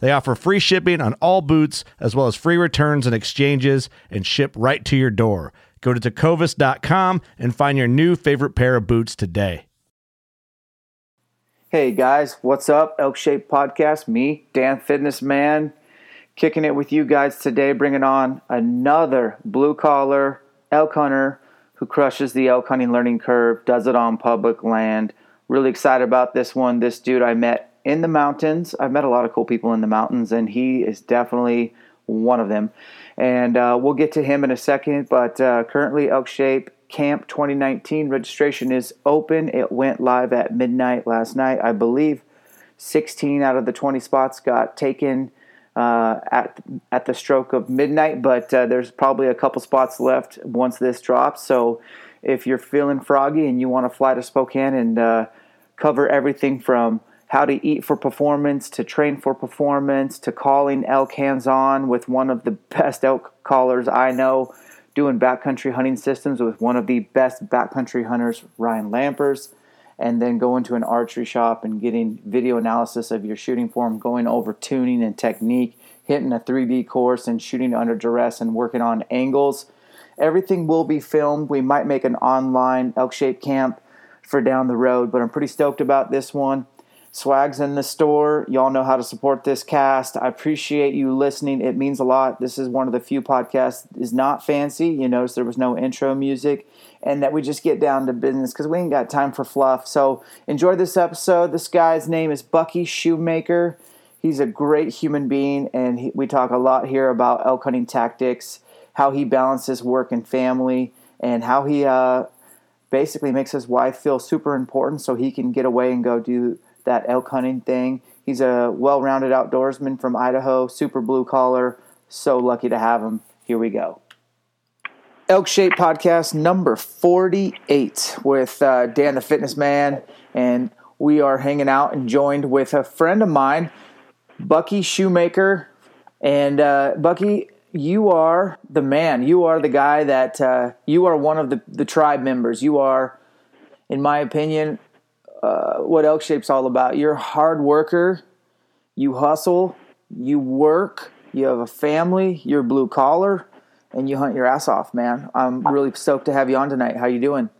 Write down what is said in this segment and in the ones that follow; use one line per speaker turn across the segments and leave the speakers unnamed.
They offer free shipping on all boots, as well as free returns and exchanges, and ship right to your door. Go to tecovas.com and find your new favorite pair of boots today.
Hey guys, what's up? Elk Shape Podcast. Me, Dan Fitness Man, kicking it with you guys today, bringing on another blue collar elk hunter who crushes the elk hunting learning curve, does it on public land. Really excited about this one. This dude I met in the mountains. I've met a lot of cool people in the mountains, and he is definitely one of them. And uh, we'll get to him in a second. But uh, currently, Elk Shape Camp 2019 registration is open. It went live at midnight last night. I believe 16 out of the 20 spots got taken uh, at at the stroke of midnight, but uh, there's probably a couple spots left once this drops. So if you're feeling froggy and you want to fly to Spokane and uh, cover everything from how to eat for performance, to train for performance, to calling elk hands on with one of the best elk callers I know, doing backcountry hunting systems with one of the best backcountry hunters, Ryan Lampers, and then going to an archery shop and getting video analysis of your shooting form, going over tuning and technique, hitting a 3D course and shooting under duress and working on angles. Everything will be filmed. We might make an online elk shape camp for down the road, but I'm pretty stoked about this one. Swag's in the store. Y'all know how to support this cast. I appreciate you listening. It means a lot. This is one of the few podcasts is not fancy. You notice there was no intro music and that we just get down to business because we ain't got time for fluff. So enjoy this episode. This guy's name is Bucky Shoemaker. He's a great human being, and he, we talk a lot here about elk hunting tactics, how he balances work and family, and how he uh, basically makes his wife feel super important so he can get away and go do that elk hunting thing. He's a well rounded outdoorsman from Idaho, super blue collar. So lucky to have him. Here we go. Elk Shape Podcast number 48 with uh, Dan the Fitness Man. And we are hanging out and joined with a friend of mine, Bucky Shoemaker. And uh, Bucky, you are the man. You are the guy that uh, you are one of the, the tribe members. You are, in my opinion, uh, what Elk Shape's all about. You're a hard worker. You hustle. You work. You have a family. You're blue collar, and you hunt your ass off, man. I'm really stoked to have you on tonight. How you doing?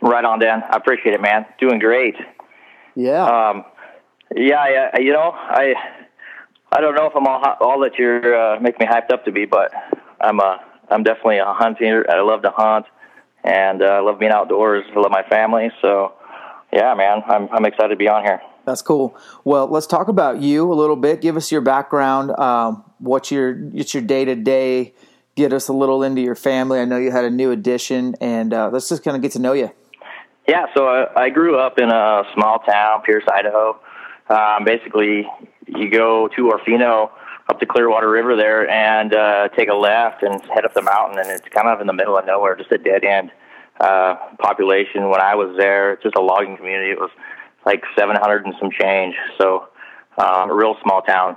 Right on, Dan. I appreciate it, man. Doing great.
Yeah.
Um, yeah, yeah. You know, I I don't know if I'm all all that you're uh, making me hyped up to be, but I'm a I'm definitely a hunter. I love to hunt, and uh, I love being outdoors. I love my family, so yeah, man, I'm I'm excited to be on here.
That's cool. Well, let's talk about you a little bit. Give us your background. Um, what's your it's your day to day? Get us a little into your family. I know you had a new addition, and uh, let's just kind of get to know you.
Yeah, so I, I grew up in a small town, Pierce, Idaho. Um, basically, you go to Orofino up the Clearwater River there and uh, take a left and head up the mountain, and it's kind of in the middle of nowhere, just a dead end uh, population when I was there. It's Just a logging community. It was like 700 and some change. So um, a real small town.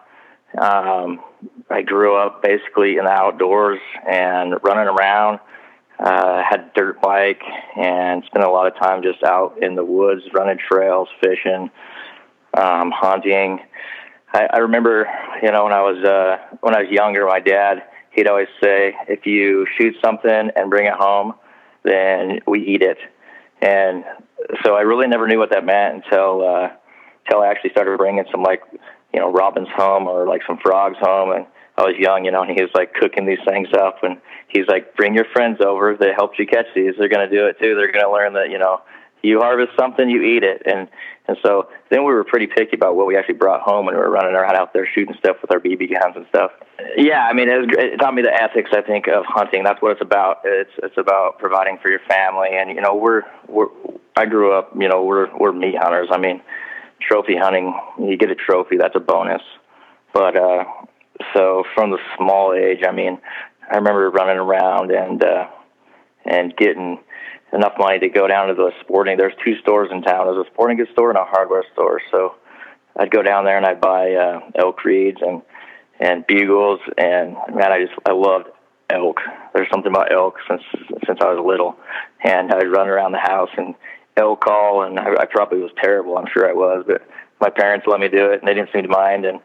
Um, I grew up basically in the outdoors and running around. Uh, had dirt bike and spent a lot of time just out in the woods, running trails, fishing, um, hunting. I, I remember, you know, when I was uh, when I was younger, my dad he'd always say, "If you shoot something and bring it home, then we eat it." And so I really never knew what that meant until uh, until I actually started bringing some like you know robins home or like some frogs home, and I was young, you know, and he was like cooking these things up, and he's like, "Bring your friends over. They helped you catch these. They're going to do it too. They're going to learn that you know." You harvest something, you eat it, and and so then we were pretty picky about what we actually brought home when we were running around out there shooting stuff with our BB guns and stuff. Yeah, I mean, it, was, it taught me the ethics. I think of hunting. That's what it's about. It's it's about providing for your family, and you know, we're we're. I grew up, you know, we're we're meat hunters. I mean, trophy hunting, you get a trophy, that's a bonus. But uh, so from the small age, I mean, I remember running around and uh, and getting enough money to go down to the sporting. There's two stores in town. There's a sporting goods store and a hardware store. So I'd go down there and I'd buy uh, elk reeds and and bugles. And man, I just I loved elk. There's something about elk since since I was little, and I'd run around the house and elk call. And I, I probably was terrible. I'm sure I was, but my parents let me do it, and they didn't seem to mind. And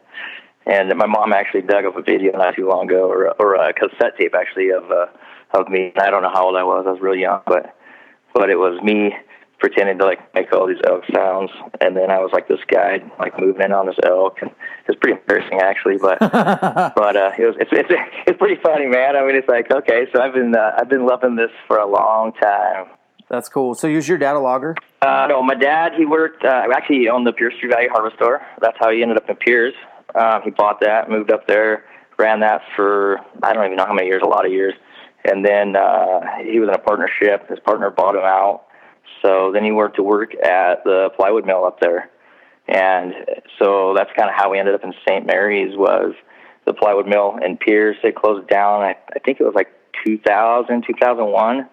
and my mom actually dug up a video not too long ago, or or a cassette tape actually of uh, of me. I don't know how old I was. I was really young, but but it was me pretending to like make all these elk sounds, and then I was like this guy like moving in on this elk, and it was pretty embarrassing actually, but but uh, it was it's, it's it's pretty funny, man. I mean, it's like okay, so I've been uh, I've been loving this for a long time.
That's cool. So, was your dad a logger?
Uh, no, my dad he worked uh, actually he owned the Pierce Tree Valley Hardware Store. That's how he ended up in Pierce. Um, he bought that, moved up there, ran that for I don't even know how many years, a lot of years and then uh, he was in a partnership. His partner bought him out. So then he worked to work at the plywood mill up there, and so that's kind of how we ended up in St. Maries. Was the plywood mill in Pierce? It closed down. I, I think it was like 2000, 2001,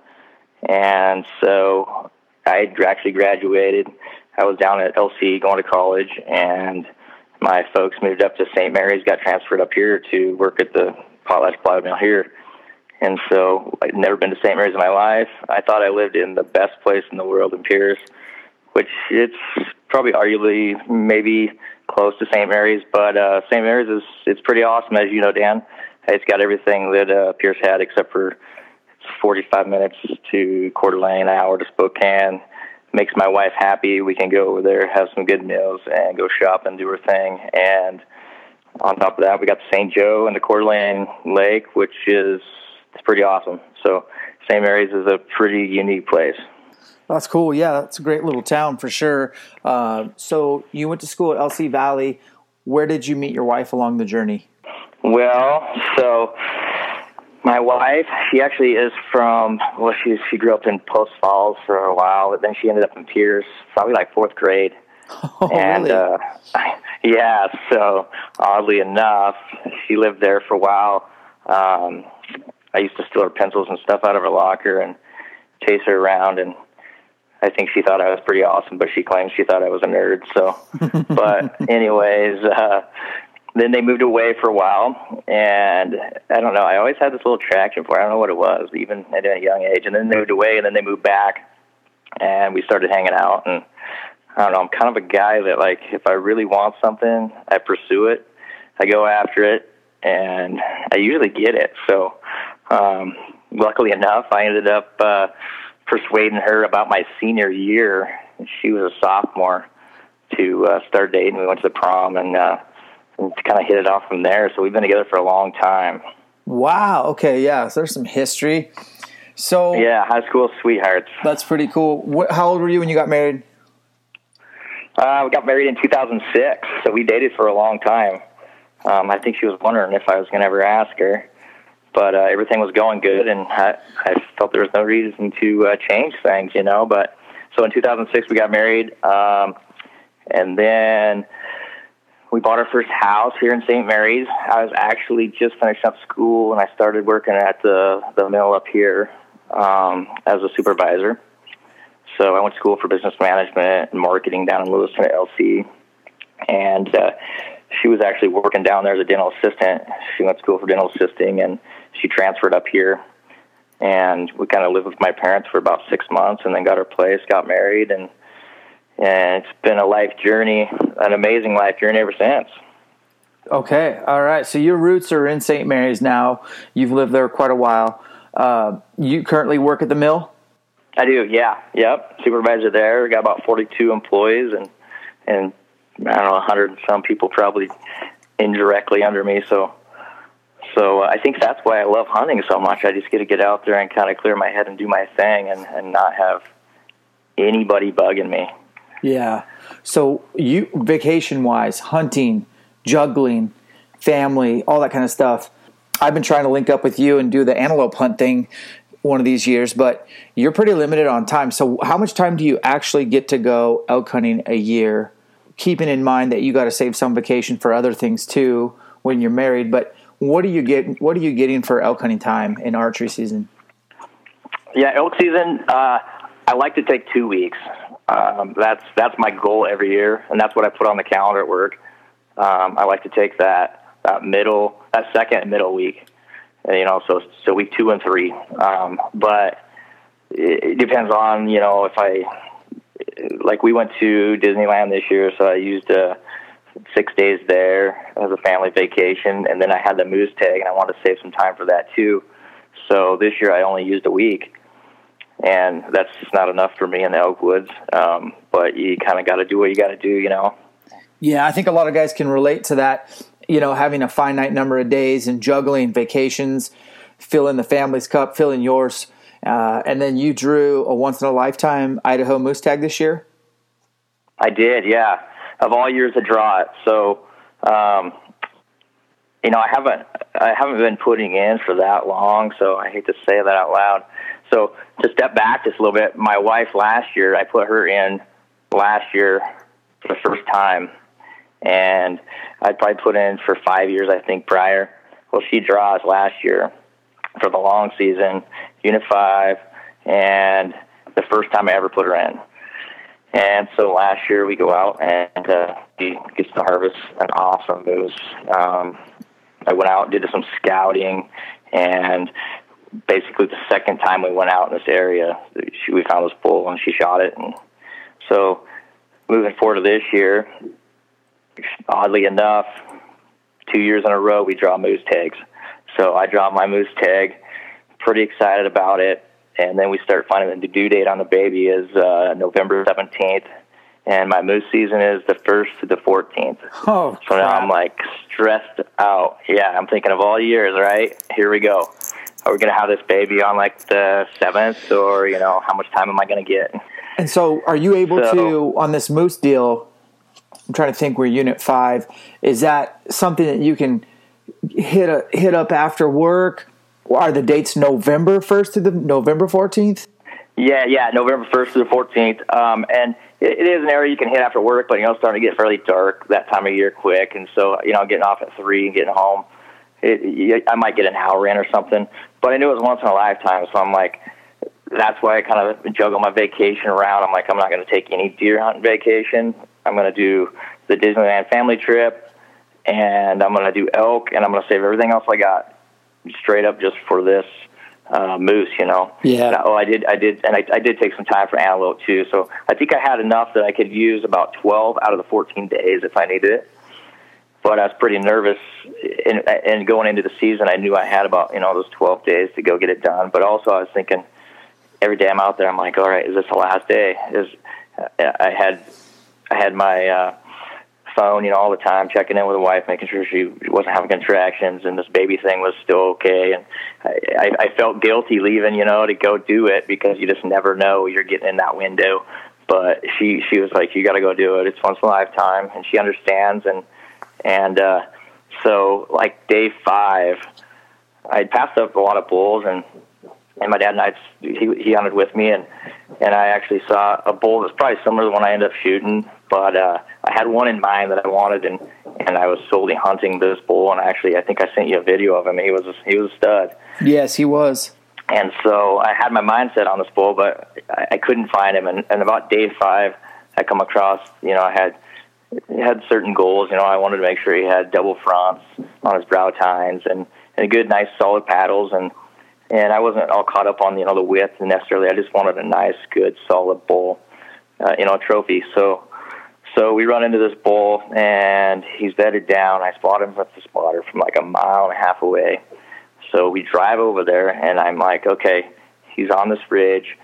and so I actually graduated. I was down at LC going to college, and my folks moved up to St. Maries. Got transferred up here to work at the Potlatch plywood mill here and so I'd never been to St. Maries in my life. I thought I lived in the best place in the world in Pierce, which it's probably arguably maybe close to St. Maries, but uh, St. Maries is it's pretty awesome, as you know, Dan. It's got everything that uh, Pierce had, except for 45 minutes to Coeur d'Alene, an hour to Spokane. Makes my wife happy. We can go over there, have some good meals, and go shop and do her thing. And on top of that, we got St. Joe and the Coeur d'Alene Lake, which is it's pretty awesome. So St. Maries is a pretty unique place.
That's cool. Yeah, that's a great little town for sure. Uh, so you went to school at LC Valley. Where did you meet your wife along the journey?
Well, so my wife, she actually is from well, she she grew up in Post Falls for a while, but then she ended up in Pierce, probably like fourth grade.
Oh,
and
really?
uh, yeah, so oddly enough, she lived there for a while. Um, I used to steal her pencils and stuff out of her locker and chase her around and I think she thought I was pretty awesome, but she claims she thought I was a nerd. So, but anyways, uh, then they moved away for a while, and I don't know. I always had this little attraction for. Her. I don't know what it was, even at a young age. And then they moved away, and then they moved back, and we started hanging out. And I don't know. I'm kind of a guy that like if I really want something, I pursue it. I go after it, and I usually get it. So um, luckily enough, I ended up uh, persuading her about my senior year. She was a sophomore to uh, start dating. We went to the prom and, uh, and kind of hit it off from there. So we've been together for a long time.
Wow. Okay. Yeah. So there's some history. So
yeah, high school sweethearts.
That's pretty cool. What, how old were you when you got married?
Uh, we got married in 2006, so we dated for a long time. Um, I think she was wondering if I was going to ever ask her but uh, everything was going good, and I, I felt there was no reason to uh, change things, you know. But so in 2006 we got married, um, and then we bought our first house here in St. Maries. I was actually just finishing up school, and I started working at the the mill up here um, as a supervisor. So I went to school for business management and marketing down in Lewiston at LC, and uh, she was actually working down there as a dental assistant. She went to school for dental assisting, and she transferred up here. And we kind of lived with my parents for about six months, and then got our place, got married, and and it's been a life journey, an amazing life journey ever since.
Okay, all right. So your roots are in St. Maries now. You've lived there quite a while. Uh, you currently work at the mill.
I do, yeah, yep. Supervisor there. Got about forty-two employees, and and I don't know, hundred and some people probably indirectly under me. So, so uh, I think that's why I love hunting so much. I just get to get out there and kind of clear my head and do my thing, and and not have anybody bugging me.
Yeah. So you vacation wise, hunting, juggling, family, all that kind of stuff. I've been trying to link up with you and do the antelope hunt thing one of these years, but you're pretty limited on time. So how much time do you actually get to go elk hunting a year? Keeping in mind that you got to save some vacation for other things too when you're married, but what do you get what are you getting for elk hunting time in archery season?
Yeah, elk season uh, I like to take 2 weeks. Um, that's that's my goal every year, and that's what I put on the calendar at work. Um, I like to take that that middle, that second middle week, and, you know, so so week two and three. Um, but it, it depends on you know if I like we went to Disneyland this year, so I used uh, six days there as a family vacation, and then I had the moose tag, and I wanted to save some time for that too. So this year I only used a week and that's just not enough for me in the elk woods. Um, but you kind of got to do what you got to do, you know.
Yeah, I think a lot of guys can relate to that. You know, having a finite number of days and juggling vacations, filling the family's cup, filling yours, uh, and then you drew a once in a lifetime Idaho moose tag this year.
I did, yeah. Of all years to draw it, so um, you know, I haven't I haven't been putting in for that long, so I hate to say that out loud. So to step back just a little bit, my wife last year, I put her in last year for the first time, and I'd probably put in for five years, I think, prior. Well, she draws last year for the long season, Unit 5, and the first time I ever put her in. And so last year we go out and uh, she gets to harvest an awesome moose. Um, I went out, did some scouting, and basically the second time we went out in this area, she, we found this bull and she shot it. And so moving forward to this year, oddly enough, two years in a row we draw moose tags. So I draw my moose tag, pretty excited about it. And then we start finding the due date on the baby is uh, November 17th. And my moose season is the 1st to the 14th.
Oh,
so now I'm like stressed out. Yeah, I'm thinking of all years, right? Here we go are we going to have this baby on like the seventh, or you know, how much time am I going to get?
And so, are you able so, to on this moose deal? I'm trying to think. We're unit five. Is that something that you can hit a hit up after work? Are the dates November first to the November fourteenth?
Yeah, yeah, November first to the fourteenth. Um, and it, it is an area you can hit after work, but you know, it's starting to get fairly dark that time of year quick, and so you know, getting off at three and getting home it, I might get an hour in or something. But I knew it was once in a lifetime, so I'm like, that's why I kind of juggle my vacation around. I'm like, I'm not going to take any deer hunting vacation. I'm going to do the Disneyland family trip, and I'm going to do elk, and I'm going to save everything else I got straight up just for this uh, moose. You know.
Yeah.
oh, I did. I did, and I, I did take some time for antelope too. So I think I had enough that I could use about 12 out of the 14 days if I needed it but I was pretty nervous. And, and going into the season, I knew I had about you know those 12 days to go get it done. But also, I was thinking every day I'm out there, I'm like, all right, is this the last day? Is I had I had my uh, phone, you know, all the time, checking in with the wife, making sure she wasn't having contractions, and this baby thing was still okay. And I, I felt guilty leaving, you know, to go do it because you just never know you're getting in that window. But she she was like, you got to go do it. It's once in a lifetime, and she understands and and uh, so, like day five, I passed up a lot of bulls, and and my dad and I he he hunted with me, and and I actually saw a bull that's probably similar to the one I ended up shooting, but uh, I had one in mind that I wanted, and and I was solely hunting this bull, and actually I think I sent you a video of him. He was he was a stud.
Yes, he was.
And so I had my mindset on this bull, but I, I couldn't find him. And, and about day five, I come across, you know, I had had certain goals. You know, I wanted to make sure he had double fronts on his brow tines and and good, nice, solid paddles and and I wasn't all caught up on you know the width necessarily. I just wanted a nice, good, solid bull, uh, you know, a trophy. So, so we run into this bull, and he's bedded down. I spot him with the spotter from like a mile and a half away. So we drive over there, and I'm like, okay, he's on this ridge.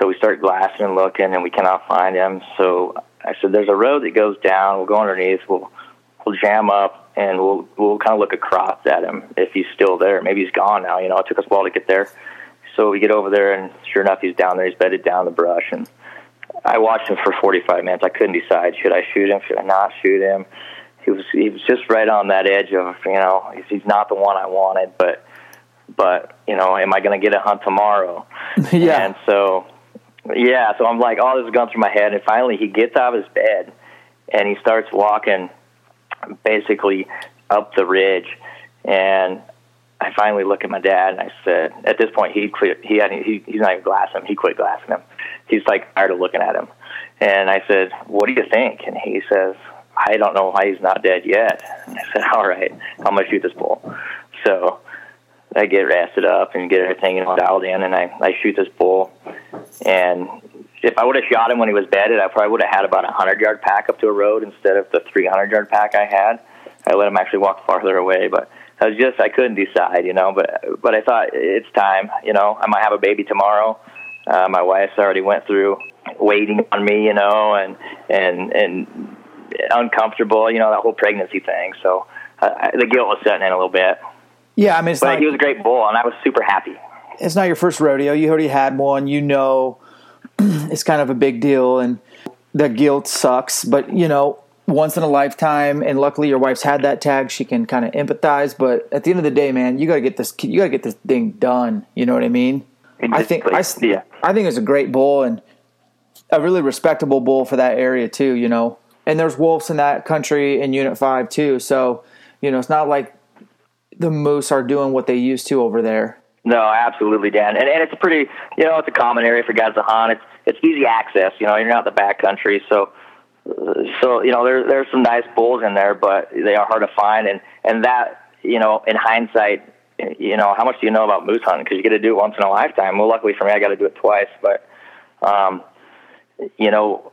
So we start glassing and looking, and we cannot find him. So I said, "There's a road that goes down. We'll go underneath. We'll we'll jam up, and we'll we'll kind of look across at him if he's still there. Maybe he's gone now. You know, it took us a while to get there. So we get over there, and sure enough, he's down there. He's bedded down the brush, and I watched him for 45 minutes. I couldn't decide should I shoot him, should I not shoot him. He was he was just right on that edge of you know he's not the one I wanted, but but you know am I going to get a hunt tomorrow?
yeah.
And so yeah, so I'm like all this is going through my head, and finally he gets out of his bed and he starts walking basically up the ridge, and I finally look at my dad and I said, at this point he quit. He had he, he's not even glassing him. He quit glassing him. He's like tired of looking at him. And I said, what do you think? And he says, I don't know why he's not dead yet. And I said, all right, I'm gonna shoot this bull. So I get rested up and get everything know, dialed in, and I I shoot this bull. And if I would have shot him when he was bedded, I probably would have had about a hundred yard pack up to a road instead of the three hundred yard pack I had. I let him actually walk farther away, but I was just I couldn't decide, you know. But but I thought it's time, you know. I might have a baby tomorrow. Uh, my wife's already went through waiting on me, you know, and and and uncomfortable, you know, that whole pregnancy thing. So uh, the guilt was setting in a little bit.
Yeah, I mean, it's
But
not,
he was a great bull, and I was super happy.
it's not your first rodeo. You already had one. You know, it's kind of a big deal, and the guilt sucks. But you know, once in a lifetime, and luckily your wife's had that tag. She can kind of empathize. But at the end of the day, man, you gotta get this. You gotta get this thing done. You know what I mean? I think I,
yeah.
I think it's a great bull and a really respectable bull for that area too. You know, and there's wolves in that country in Unit Five too. So you know, it's not like the moose are doing what they used to over there.
No, absolutely, Dan. And and it's pretty, you know, it's a common area for guys to hunt. It's it's easy access. You know, you're not in the back country, so so you know there there's some nice bulls in there, but they are hard to find. And and that you know, in hindsight, you know, how much do you know about moose hunting? Because you get to do it once in a lifetime. Well, luckily for me, I got to do it twice. But um, you know,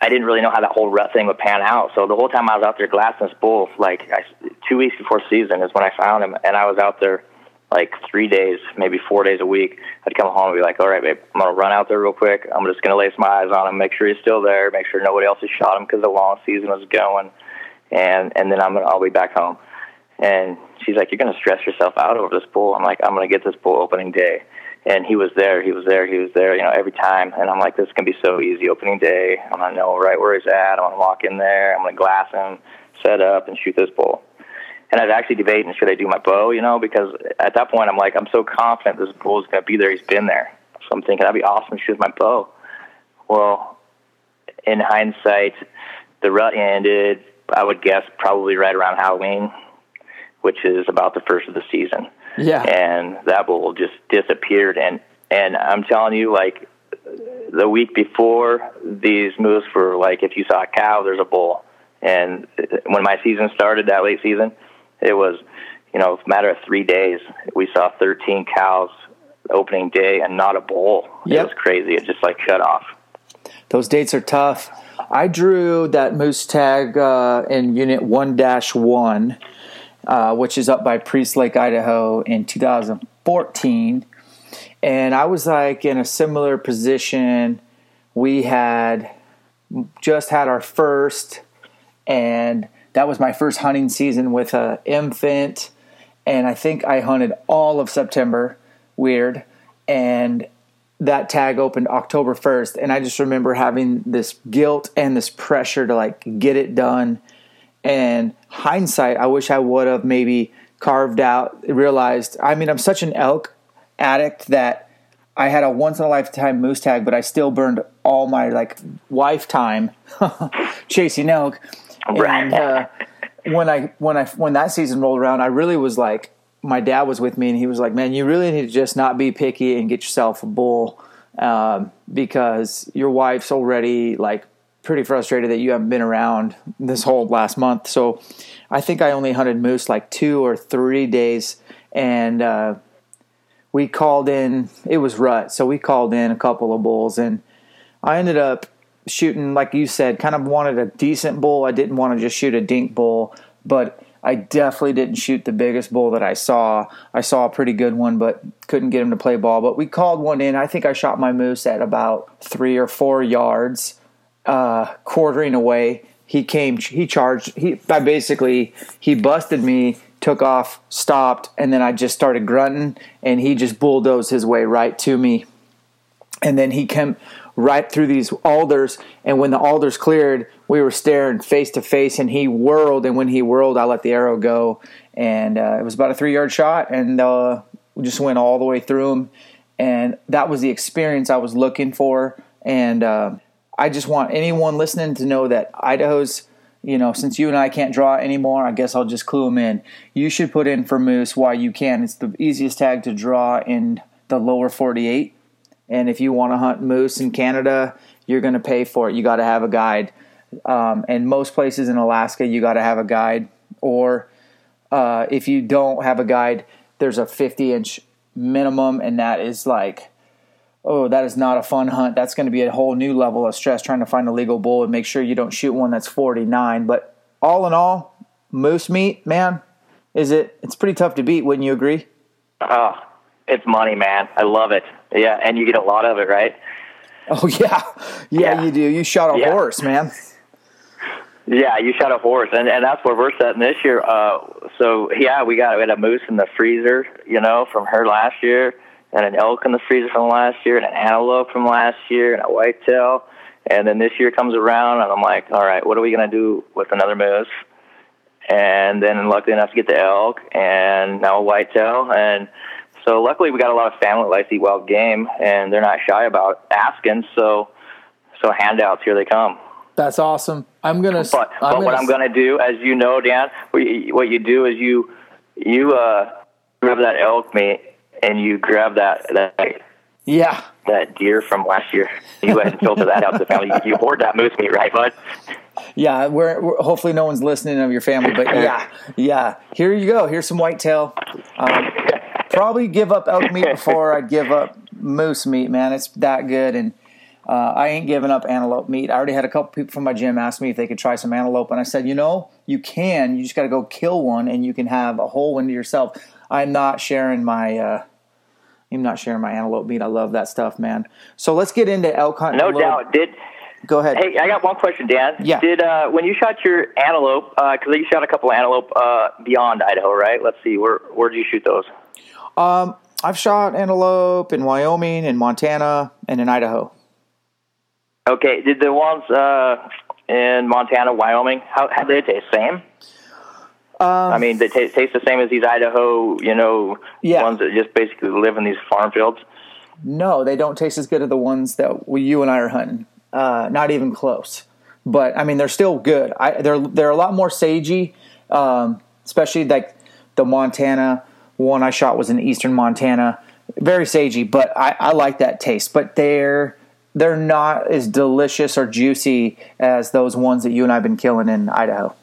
I didn't really know how that whole rut thing would pan out. So the whole time I was out there glassing this bull, like I, two weeks before season is when I found him, and I was out there like three days, maybe four days a week. I'd come home and be like, "All right, babe, I'm gonna run out there real quick. I'm just gonna lay some eyes on him, make sure he's still there, make sure nobody else has shot him because the long season was going, and and then I'm gonna I'll be back home." And she's like, "You're gonna stress yourself out over this bull." I'm like, "I'm gonna get this bull opening day." And he was there, he was there, he was there, you know, every time. And I'm like, this can be so easy. Opening day, I'm gonna know right where he's at. I'm gonna walk in there. I'm gonna glass him, set up, and shoot this bull. And I was actually debating should I do my bow, you know, because at that point I'm like, I'm so confident this bull is gonna be there. He's been there, so I'm thinking that'd be awesome to shoot my bow. Well, in hindsight, the rut ended. I would guess probably right around Halloween, which is about the first of the season
Yeah.
and that bull just disappeared. And and I'm telling you, like the week before, these moose were like, if you saw a cow, there's a bull. And when my season started, that late season, it was, you know, a matter of three days, we saw 13 cows opening day and not a bull. It was crazy. It just like shut off.
Those dates are tough. I drew that moose tag uh, in Unit 1 1, uh, which is up by Priest Lake, Idaho in 2014. And I was like in a similar position. We had just had our first, and that was my first hunting season with a infant. And I think I hunted all of September. Weird. And that tag opened October 1st and I just remember having this guilt and this pressure to like get it done and hindsight I wish I would have maybe carved out realized I mean I'm such an elk addict that I had a once in a lifetime moose tag but I still burned all my like wife time chasing elk and uh, when I when I when that season rolled around I really was like my dad was with me and he was like, "Man, you really need to just not be picky and get yourself a bull um, because your wife's already like pretty frustrated that you haven't been around this whole last month. So I think I only hunted moose like two or three days, and uh, we called in. It was rut, so we called in a couple of bulls, and I ended up shooting, like you said, kind of wanted a decent bull. I didn't want to just shoot a dink bull, but I definitely didn't shoot the biggest bull that I saw. I saw a pretty good one, but couldn't get him to play ball. But we called one in. I think I shot my moose at about three or four yards, uh, quartering away. He came, he charged. He, I basically, he busted me, took off, stopped, and then I just started grunting, and he just bulldozed his way right to me. And then he came right through these alders. And when the alders cleared, we were staring face to face, and he whirled. And when he whirled, I let the arrow go, and uh, it was about a three yard shot, and uh, we just went all the way through him. And that was the experience I was looking for. And uh, I just want anyone listening to know that Idaho's. You know, since you and I can't draw anymore, I guess I'll just clue them in. You should put in for moose while you can. It's the easiest tag to draw in the lower 48 and if you want to hunt moose in Canada, you're going to pay for it. You got to have a guide. Um, and most places in Alaska, you got to have a guide. Or uh, if you don't have a guide, there's a 50 inch minimum, and that is like, oh, that is not a fun hunt. That's going to be a whole new level of stress trying to find a legal bull and make sure you don't shoot one that's 49. But all in all, moose meat, man, is it? It's pretty tough to beat. Wouldn't you agree?
Oh, it's money, man. I love it. Yeah, and you get a lot of it, right?
Oh yeah, yeah, yeah. you do. You shot a yeah. horse, man.
Yeah, you shot a horse, and and that's where we're setting this year. Uh, so yeah, we got we had a moose in the freezer, you know, from her last year, and an elk in the freezer from last year, and an antelope from last year, and a whitetail. And then this year comes around, and I'm like, all right, what are we gonna do with another moose? And then luckily enough to get the elk, and now a whitetail, and so luckily, we got a lot of family that likes to eat wild game, and they're not shy about asking. So, so handouts here they come.
That's awesome. I'm gonna.
But, I'm gonna, what I'm gonna do, as you know, Dan, what you, what you do is you you uh, grab that elk meat and you grab that that
yeah
that deer from last year. You went and filter that out to the family. You, you hoard that moose meat, right, bud?
Yeah, we're, we're, hopefully no one's listening of your family, but yeah, yeah. Here you go. Here's some whitetail. Um, probably give up elk meat before I'd give up moose meat, man. It's that good. And uh, I ain't giving up antelope meat. I already had a couple people from my gym ask me if they could try some antelope, and I said, you know, you can. You just got to go kill one, and you can have a whole one to yourself. I'm not sharing my. Uh, I'm not sharing my antelope meat. I love that stuff, man. So let's get into elk hunting.
No doubt. Did
go ahead.
Hey, I got one question, Dan.
Yeah.
Did uh, when you shot your antelope? Because uh, you shot a couple of antelope uh, beyond Idaho, right? Let's see. Where where did you shoot those?
Um, I've shot antelope in Wyoming, in Montana, and in Idaho.
Okay, did the ones uh, in Montana, Wyoming, how how they taste? The same. Um, I mean, they t- taste the same as these Idaho, you know, yeah. ones that just basically live in these farm fields.
No, they don't taste as good as the ones that we, you and I are hunting. Uh, not even close. But I mean, they're still good. I, they're they're a lot more sagey, um, especially like the Montana one I shot was in eastern Montana. Very sagey, but I, I like that taste. But they're they're not as delicious or juicy as those ones that you and I've been killing in Idaho.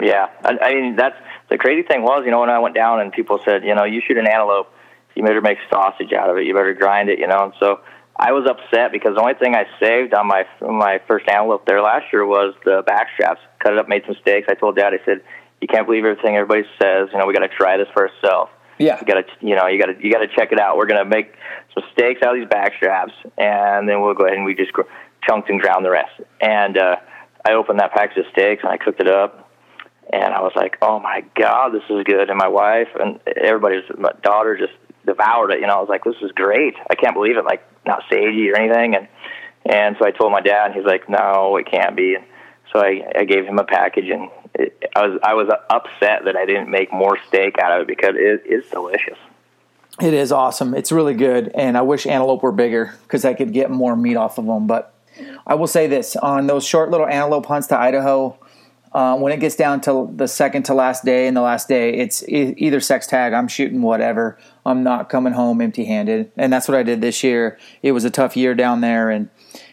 Yeah, I, I mean that's the crazy thing was, you know, when I went down and people said, you know, you shoot an antelope, you better make sausage out of it, you better grind it, you know, and so I was upset because the only thing I saved on my my first antelope there last year was the back straps. Cut it up, made some steaks. I told Dad, I said, you can't believe everything everybody says. You know, we got to try this for ourselves.
Yeah,
you got to you know you got to you got to check it out. We're gonna make some steaks out of these back straps, and then we'll go ahead and we just gr- chunked and ground the rest. And uh, I opened that package of steaks and I cooked it up, and I was like, oh my god, this is good. And my wife and everybody, my daughter, just devoured it. You know, I was like, this is great. I can't believe it. Like not sagey or anything. And and so I told my dad, and he's like, no, it can't be. And so I, I gave him a package, and it, I was I was upset that I didn't make more steak out of it because it is delicious.
It is awesome. It's really good, and I wish antelope were bigger because I could get more meat off of them. But I will say this: on those short little antelope hunts to Idaho, uh, when it gets down to the second to last day and the last day, it's e- either sex tag. I'm shooting whatever. I'm not coming home empty handed, and that's what I did this year. It was a tough year down there, and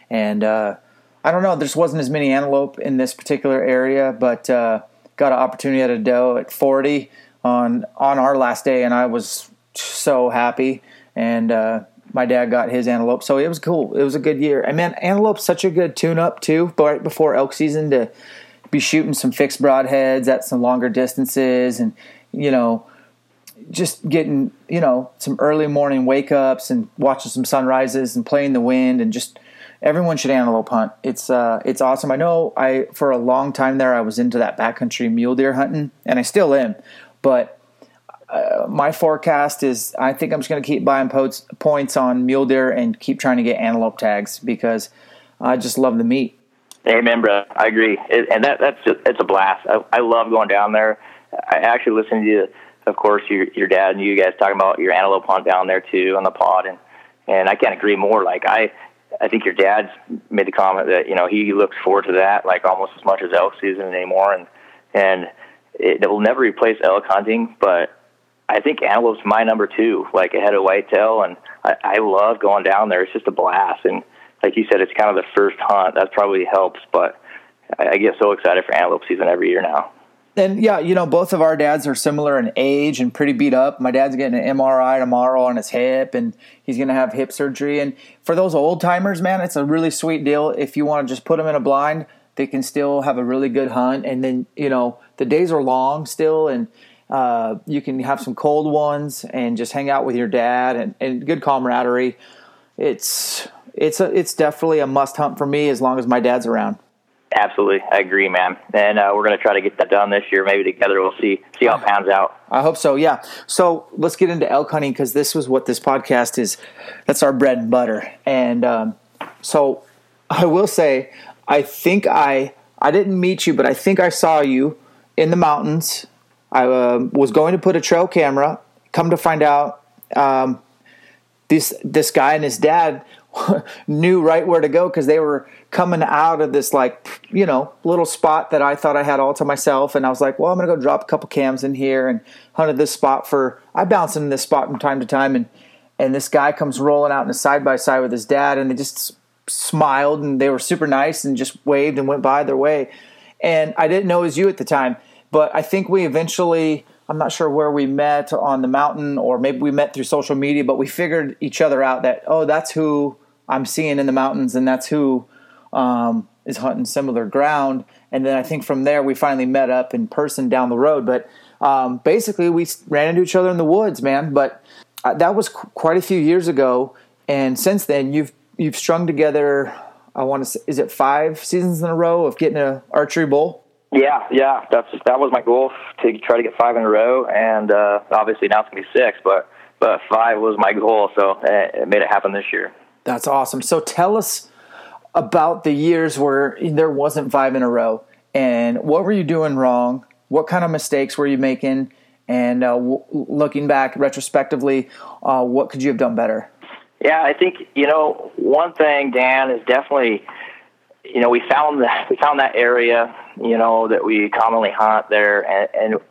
and uh, I don't know. There just wasn't as many antelope in this particular area, but uh, got an opportunity at a doe at 40 on on our last day, and I was so happy. And uh, my dad got his antelope, so it was cool. It was a good year. And man, antelope's such a good tune up too, right before elk season to be shooting some fixed broadheads at some longer distances, and you know just getting you know some early morning wake ups and watching some sunrises and playing the wind and just everyone should antelope hunt. It's uh, it's awesome. I know I for a long time there I was into that backcountry mule deer hunting, and I still am. But uh, my forecast is I think I'm just going to keep buying points on mule deer and keep trying to get antelope tags because I just love the meat.
Amen, bro. I agree, it, and that that's just, it's a blast. I, I love going down there. I actually listened to you of course, your your dad and you guys talking about your antelope hunt down there too on the pod, and and I can't agree more. Like I, I think your dad's made the comment that you know he looks forward to that like almost as much as elk season anymore, and and it, it will never replace elk hunting, but I think antelope's my number two, like ahead of whitetail, and I, I love going down there. It's just a blast, and like you said, it's kind of the first hunt. That probably helps, but I, I get so excited for antelope season every year now
and yeah, you know, both of our dads are similar in age and pretty beat up. My dad's getting an MRI tomorrow on his hip, and he's going to have hip surgery. And for those old timers, man, it's a really sweet deal. If you want to just put them in a blind, they can still have a really good hunt. And then, you know, the days are long still, and uh, you can have some cold ones and just hang out with your dad and, and good camaraderie. It's it's a, it's definitely a must hunt for me as long as my dad's around.
Absolutely, I agree, man. And uh, we're going to try to get that done this year. Maybe together we'll see see how it pans out.
I hope so. Yeah. So let's get into elk hunting because this was what this podcast is. That's our bread and butter. And um, so I will say, I think I I didn't meet you, but I think I saw you in the mountains. I uh, was going to put a trail camera. Come to find out, um, this this guy and his dad knew right where to go because they were coming out of this like you know little spot that I thought I had all to myself, and I was like, well, I'm gonna go drop a couple cams in here and hunted this spot for. I bounce in this spot from time to time, and and this guy comes rolling out in a side by side with his dad, and they just smiled and they were super nice and just waved and went by their way, and I didn't know it was you at the time, but I think we eventually. I'm not sure where we met on the mountain, or maybe we met through social media, but we figured each other out that oh, that's who I'm seeing in the mountains, and that's who um, is hunting similar ground. And then I think from there we finally met up in person down the road. But um, basically, we ran into each other in the woods, man. But uh, that was qu- quite a few years ago, and since then you've you've strung together. I want to say, is it five seasons in a row of getting a archery bull?
Yeah, yeah, that's that was my goal to try to get five in a row, and uh, obviously now it's gonna be six, but but five was my goal, so uh, it made it happen this year.
That's awesome. So tell us about the years where there wasn't five in a row and what were you doing wrong? What kind of mistakes were you making? And uh, w- looking back retrospectively, uh, what could you have done better?
Yeah, I think you know one thing, Dan, is definitely you know we found that we found that area you know that we commonly hunt there, and, and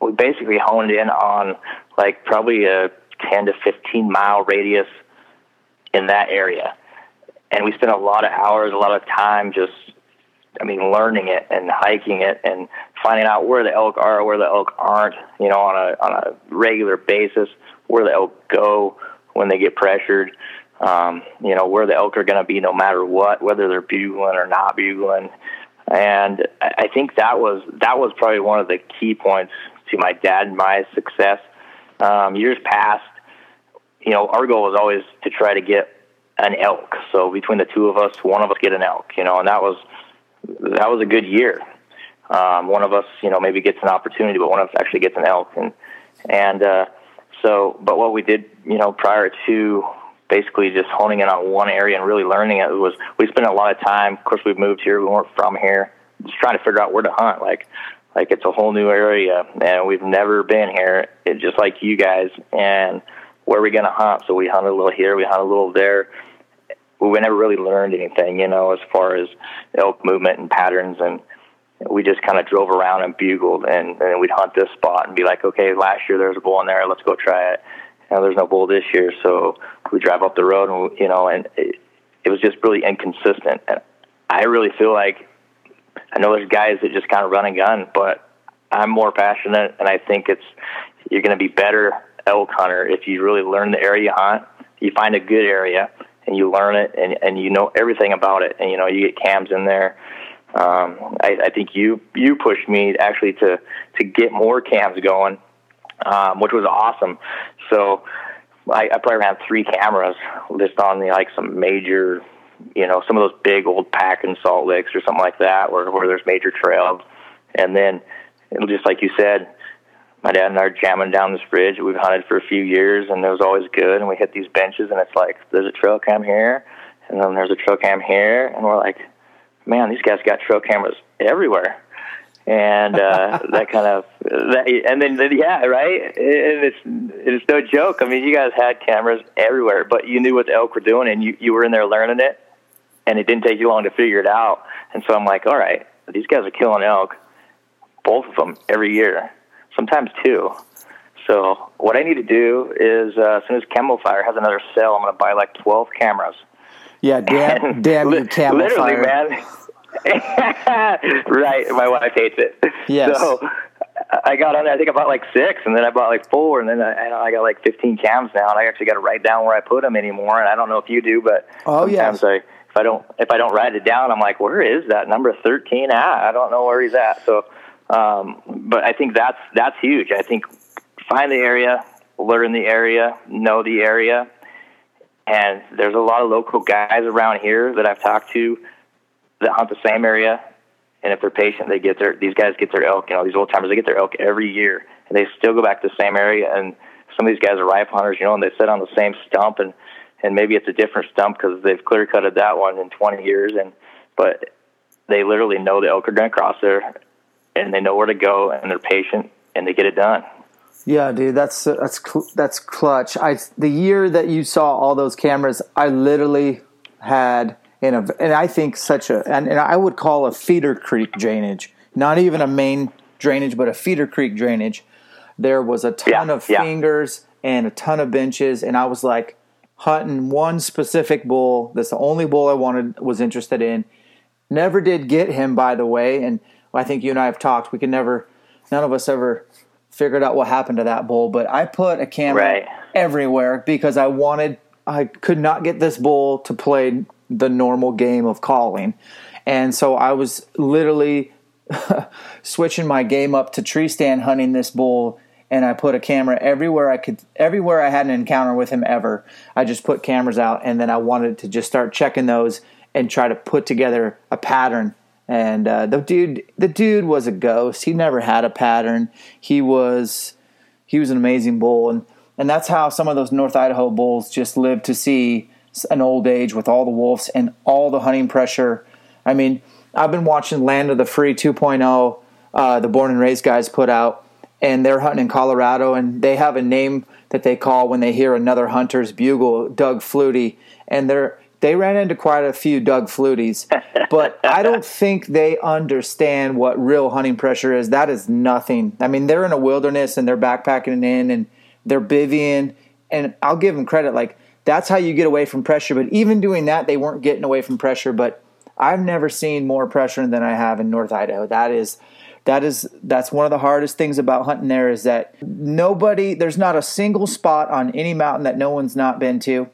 we basically honed in on like probably a ten to fifteen mile radius in that area. And we spent a lot of hours, a lot of time just, I mean, learning it and hiking it and finding out where the elk are, where the elk aren't, you know, on a, on a regular basis, where the elk go when they get pressured, um, you know, where the elk are going to be no matter what, whether they're bugling or not bugling. And I think that was, that was probably one of the key points to my dad and my success. Um, years past, you know, our goal was always to try to get an elk. So between the two of us, one of us get an elk, you know, and that was that was a good year. Um, one of us, you know, maybe gets an opportunity, but one of us actually gets an elk, and and uh, so. But what we did, you know, prior to basically just honing in on one area and really learning it was we spent a lot of time. Of course, we moved here, we weren't from here, just trying to figure out where to hunt. Like like it's a whole new area, and we've never been here. It just like you guys and where are we going to hunt? So we hunted a little here, we hunted a little there. We never really learned anything, you know, as far as elk movement and patterns. And we just kind of drove around and bugled, and, and we'd hunt this spot and be like, okay, last year there was a bull in there, let's go try it. And there's no bull this year, so we drive up the road, and you know, and it, it was just really inconsistent. And I really feel like I know there's guys that just kind of run and gun, but I'm more passionate, and I think it's you're going to be better elk hunter if you really learn the area you hunt. You find a good area and you learn it, and and you know everything about it, and you know you get cams in there. Um, I, I think you you pushed me actually to to get more cams going, um, which was awesome. So I, I probably ran three cameras just on the like some major, you know, some of those big old pack and salt licks or something like that, where where there's major trails, and then just like you said, my dad and I are jamming down this bridge. We've hunted for a few years, and it was always good. And we hit these benches, and it's like there's a trail cam here, and then there's a trail cam here, and we're like, man, these guys got trail cameras everywhere. And uh, that kind of, that, and then yeah, right. And it's it's no joke. I mean, you guys had cameras everywhere, but you knew what the elk were doing, and you you were in there learning it, and it didn't take you long to figure it out. And so I'm like, all right, these guys are killing elk, both of them every year, sometimes two. So what I need to do is, uh, as soon as CamoFire has another sale, I'm going to buy like 12 cameras.
Yeah, damn, damn you,
Literally,
Fire.
man. right, my wife hates it.
Yes.
So I got on there. I think I bought like six, and then I bought like four, and then I, I got like 15 cams now, and I actually got to write down where I put them anymore. And I don't know if you do, but
Oh,
sometimes I if I don't if I don't write it down, I'm like, where is that number 13 at? I don't know where he's at. So, um, but I think that's that's huge. I think find the area, learn the area, know the area, and there's a lot of local guys around here that I've talked to that hunt the same area. And if they're patient, they get their these guys get their elk. You know, these old timers they get their elk every year, and they still go back to the same area. And some of these guys are rifle hunters, you know, and they sit on the same stump, and and maybe it's a different stump because they've clear cutted that one in 20 years, and but they literally know the elk are going to cross there, and they know where to go, and they're patient, and they get it done.
Yeah, dude, that's that's that's clutch. I the year that you saw all those cameras, I literally had in a and I think such a and, and I would call a feeder creek drainage, not even a main drainage, but a feeder creek drainage. There was a ton
Yeah,
of
yeah.
fingers and a ton of benches, and I was like hunting one specific bull. That's the only bull I wanted was interested in. Never did get him, by the way, and I think you and I have talked. We could never, none of us ever figured out what happened to that bull. But I put a camera
Right.
everywhere because I wanted. I could not get this bull to play the normal game of calling, and so I was literally switching my game up to tree stand hunting this bull and I put a camera everywhere I could everywhere I had an encounter with him ever. I just put cameras out and then I wanted to just start checking those and try to put together a pattern. And uh, the dude the dude was a ghost. He never had a pattern. He was he was an amazing bull and and that's how some of those North Idaho bulls just live to see an old age with all the wolves and all the hunting pressure. I mean, I've been watching Land of the Free 2.0, uh, the Born and Raised guys put out, and they're hunting in Colorado, and they have a name that they call when they hear another hunter's bugle, Doug Flutie, and they're they ran into quite a few Doug Fluties, but I don't think they understand what real hunting pressure is. That is nothing. I mean, they're in a wilderness and they're backpacking in and they're bivvying, and I'll give them credit. Like that's how you get away from pressure. But even doing that, they weren't getting away from pressure. But I've never seen more pressure than I have in North Idaho. That is that is that's one of the hardest things about hunting there is that nobody there's not a single spot on any mountain that no one's not been to.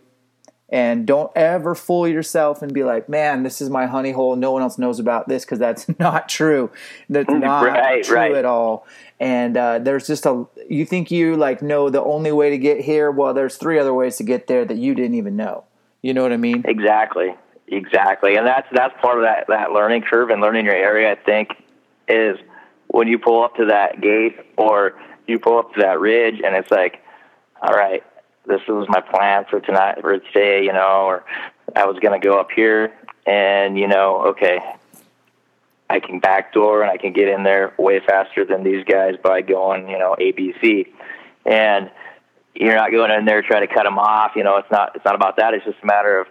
And don't ever fool yourself and be like, "Man, this is my honey hole. No one else knows about this," because that's not true. That's not
Right,
true
right.
at all. And uh, there's just a you think you like know the only way to get here. Well, there's three other ways to get there that you didn't even know. You know what I mean?
Exactly, exactly, and that's that's part of that that learning curve and learning your area. I think is when you pull up to that gate or you pull up to that ridge, and it's like, all right, this was my plan for tonight for today, you know, or I was going to go up here, and you know, okay, I can backdoor and I can get in there way faster than these guys by going, you know, ABC, and you're not going in there trying to cut them off. You know, it's not it's not about that. It's just a matter of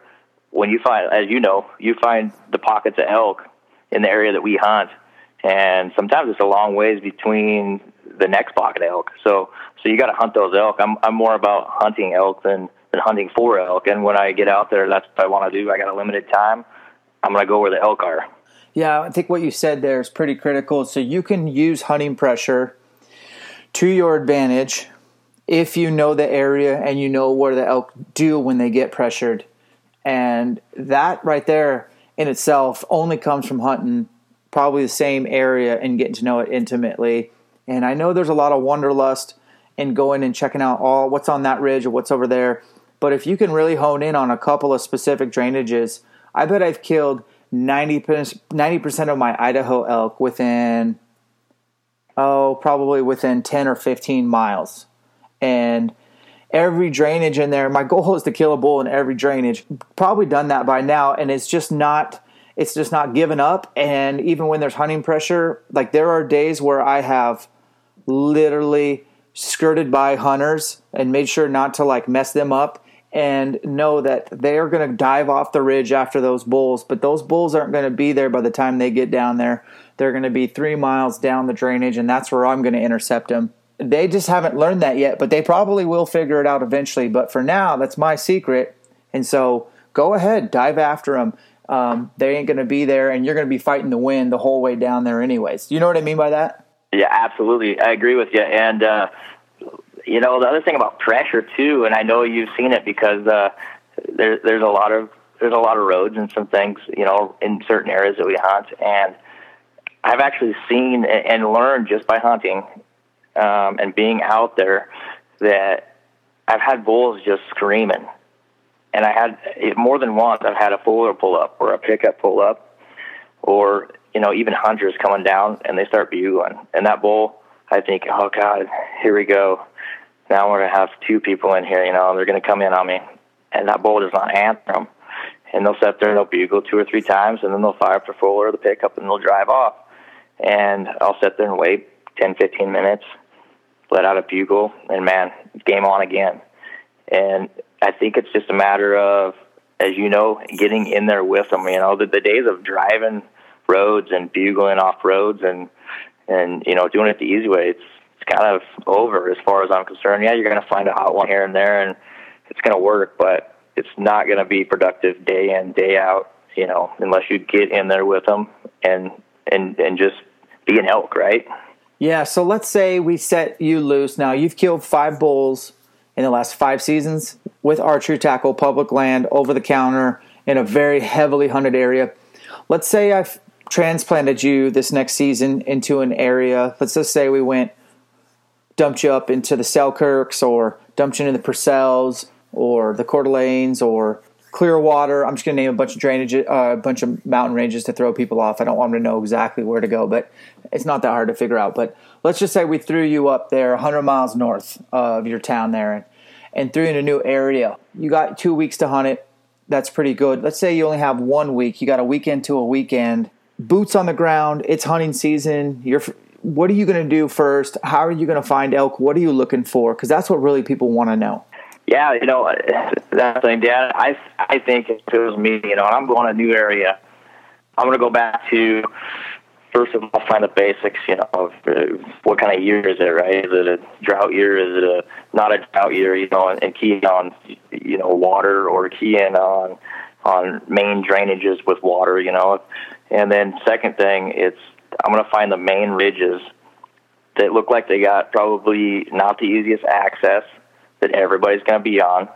when you find, as you know, you find the pockets of elk in the area that we hunt, and sometimes it's a long ways between the next pocket elk. So so you got to hunt those elk. I'm I'm more about hunting elk than than hunting for elk. And when I get out there, that's what I want to do. I got a limited time. I'm to go where the elk are.
Yeah, I think what you said there is pretty critical. So you can use hunting pressure to your advantage if you know the area and you know where the elk do when they get pressured. And that right there in itself only comes from hunting probably the same area and getting to know it intimately. And I know there's a lot of wanderlust in going and checking out all what's on that ridge or what's over there. But if you can really hone in on a couple of specific drainages, I bet I've killed 90 percent of my Idaho elk within oh probably within 10 or 15 miles. And every drainage in there, my goal is to kill a bull in every drainage. Probably done that by now and it's just not it's just not given up and even when there's hunting pressure, like there are days where I have literally skirted by hunters and made sure not to like mess them up and know that they are going to dive off the ridge after those bulls, but those bulls aren't going to be there by the time they get down there. They're going to be three miles down the drainage, and that's where I'm going to intercept them. They just haven't learned that yet, but they probably will figure it out eventually. But for now, that's my secret. And so go ahead, dive after them. Um, they ain't going to be there, and you're going to be fighting the wind the whole way down there, anyways. You know what I mean by that?
Yeah, absolutely. I agree with you. And, uh, you know, the other thing about pressure too, and I know you've seen it because uh, there, there's a lot of there's a lot of roads and some things, you know, in certain areas that we hunt, and I've actually seen and learned just by hunting um, and being out there that I've had bulls just screaming, and I had it, more than once. I've had a fuller pull up or a pickup pull up, or you know, even hunters coming down and they start bugling, and that bull. I think, oh God, here we go now we're to have two people in here, you know, they're to come in on me. And that bull does not answer them. And they'll sit there and they'll bugle two or three times, and then they'll fire up the full or the pickup, and they'll drive off. And I'll sit there and wait 10, 15 minutes, let out a bugle, and man, game on again. And I think it's just a matter of, as you know, getting in there with them. You know, the, the days of driving roads and bugling off roads and and you know doing it the easy way. It's it's kind of over as far as I'm concerned. Yeah, you're going to find a hot one here and there, and it's going to work, but it's not going to be productive day in day out. You know, unless you get in there with them and and and just be an elk, right?
Yeah. So let's say we set you loose. Now you've killed five bulls in the last five seasons with archery tackle, public land, over the counter in a very heavily hunted area. Let's say I've transplanted you this next season into an area. Let's just say we went dumped you up into the Selkirks or dumped you into the Purcells or the Coeur d'Alenes or Clearwater. I'm just going to name a bunch of drainage, uh, a bunch of mountain ranges to throw people off. I don't want them to know exactly where to go, but it's not that hard to figure out. But let's just say we threw you up there 100 miles north of your town there and, and threw you in a new area. You got two weeks to hunt it. That's pretty good. Let's say you only have one week. You got a weekend to a weekend. Boots on the ground. It's hunting season. You're what are you going to do first? How are you going to find elk? What are you looking for? Because that's what really people want to know.
Yeah, you know, that thing, Dad. I I think if it was me, you know, I'm going to a new area, I'm going to go back to first of all find the basics. You know, of uh, what kind of year is it? Right? Is it a drought year? Is it a not a drought year? You know, and, and key on you know water or key in on on main drainages with water. You know, and then second thing, it's I'm going to find the main ridges that look like they got probably not the easiest access that everybody's going to be on.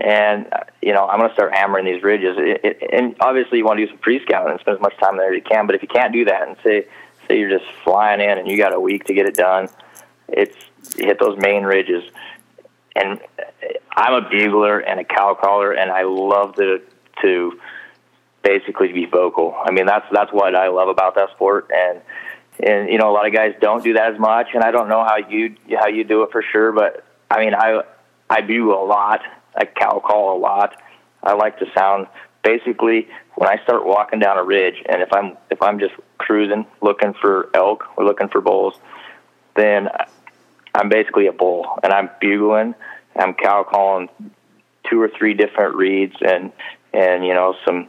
And, uh, you know, I'm going to start hammering these ridges. It, it, and obviously, you want to do some pre scouting and spend as much time there as you can. But if you can't do that and say, say you're just flying in and you got a week to get it done, it's hit those main ridges. And uh, I'm a bugler and a cow caller, and I love to to basically be vocal. I mean, that's that's what I love about that sport, and and you know, a lot of guys don't do that as much, and I don't know how you how you do it for sure, but I mean, I I do a lot. I cow call a lot. I like to sound basically when I start walking down a ridge, and if I'm if I'm just cruising looking for elk or looking for bulls, then I'm basically a bull, and I'm bugling. I'm cow calling two or three different reeds and and you know some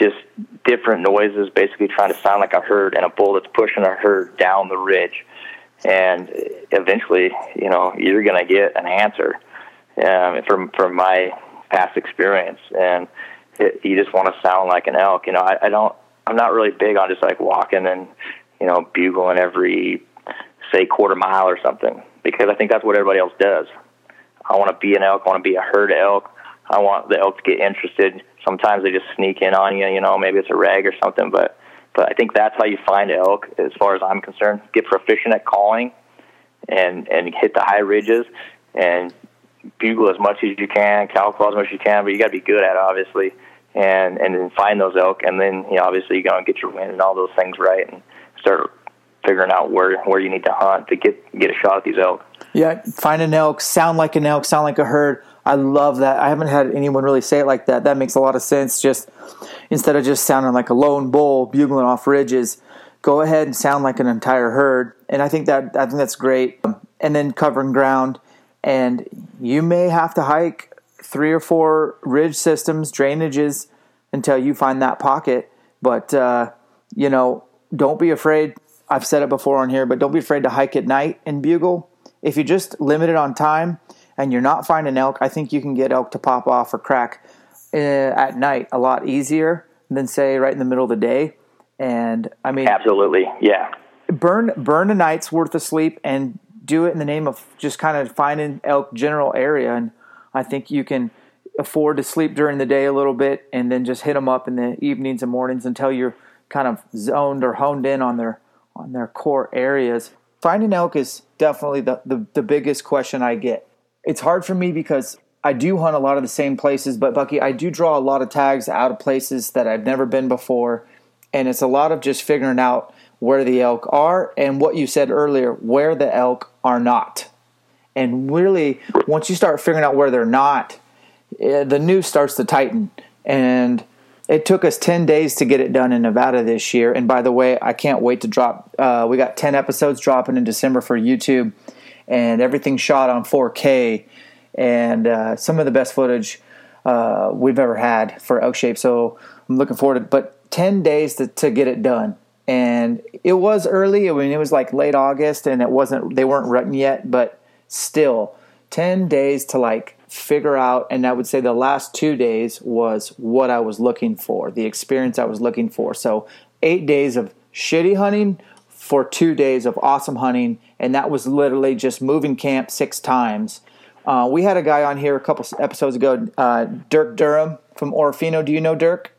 just different noises, basically trying to sound like a herd and a bull that's pushing a herd down the ridge. And eventually, you know, you're to get an answer um, from from my past experience. And it, you just want to sound like an elk. You know, I, I don't. I'm not really big on just like walking and you know bugling every say quarter mile or something because I think that's what everybody else does. I want to be an elk. I want to be a herd elk. I want the elk to get interested. Sometimes they just sneak in on you. You know, maybe it's a rag or something, but but I think that's how you find elk, as far as I'm concerned. Get proficient at calling, and and hit the high ridges, and bugle as much as you can, cow call as much as you can. But you got to be good at it, obviously, and and then find those elk, and then you know obviously you got to get your wind and all those things right, and start figuring out where where you need to hunt to get get a shot at these elk.
Yeah, find an elk, sound like an elk, sound like a herd. I love that. I haven't had anyone really say it like that. That makes a lot of sense. Just instead of just sounding like a lone bull bugling off ridges, go ahead and sound like an entire herd. And I think that I think that's great. And then covering ground, and you may have to hike three or four ridge systems, drainages until you find that pocket. But uh, you know, don't be afraid. I've said it before on here, but don't be afraid to hike at night in bugle. If you just limit it on time and you're not finding elk, I think you can get elk to pop off or crack uh, at night a lot easier than say right in the middle of the day. And I mean,
absolutely, yeah.
Burn burn a night's worth of sleep and do it in the name of just kind of finding elk general area. And I think you can afford to sleep during the day a little bit and then just hit them up in the evenings and mornings until you're kind of zoned or honed in on their on their core areas. Finding elk is definitely the, the, the biggest question I get. It's hard for me because I do hunt a lot of the same places, but Bucky, I do draw a lot of tags out of places that I've never been before. And it's a lot of just figuring out where the elk are and what you said earlier, where the elk are not. And really, once you start figuring out where they're not, eh, the news starts to tighten. And it took us 10 days to get it done in Nevada this year. And by the way, I can't wait to drop. Uh, we got 10 episodes dropping in December for YouTube, and everything shot on 4K, and uh, some of the best footage uh, we've ever had for ElkShape. So I'm looking forward to it. But 10 days to, to get it done. And it was early. I mean, it was like late August, and it wasn't, they weren't rutting yet, but still, 10 days to like figure out and i would say the last two days was what i was looking for the experience i was looking for so eight days of shitty hunting for two days of awesome hunting and that was literally just moving camp six times uh, we had a guy on here a couple episodes ago uh, dirk durham from orofino do you know dirk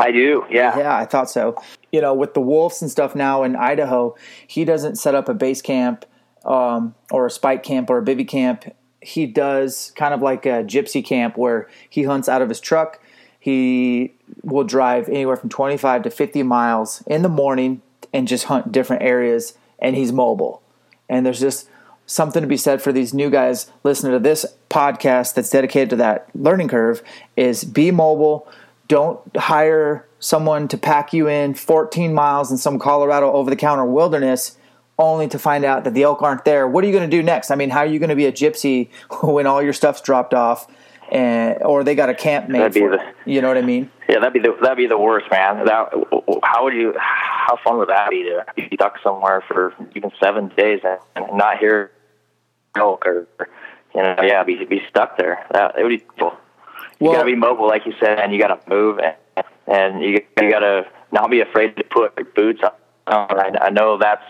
I do, yeah.
Yeah, I thought so. You know, with the wolves and stuff now in Idaho, he doesn't set up a base camp um, or a spike camp or a bivy camp he does kind of like a gypsy camp where he hunts out of his truck. He will drive anywhere from 25 to 50 miles in the morning and just hunt different areas, and he's mobile. And there's just something to be said for these new guys listening to this podcast that's dedicated to that learning curve is be mobile. Don't hire someone to pack you in 14 miles in some Colorado over the counter wilderness only to find out that the elk aren't there. What are you going to do next? I mean, how are you going to be a gypsy when all your stuff's dropped off, and or they got a camp made for the, you know what I mean?
Yeah, that'd be the that'd be the worst, man. That how would you? How fun would that be to be stuck somewhere for even seven days and, and not hear elk or you know, yeah, be be stuck there. That it would be cool. You well, gotta be mobile, like you said, and you gotta move, and, and you you gotta not be afraid to put your boots on. I, I know that's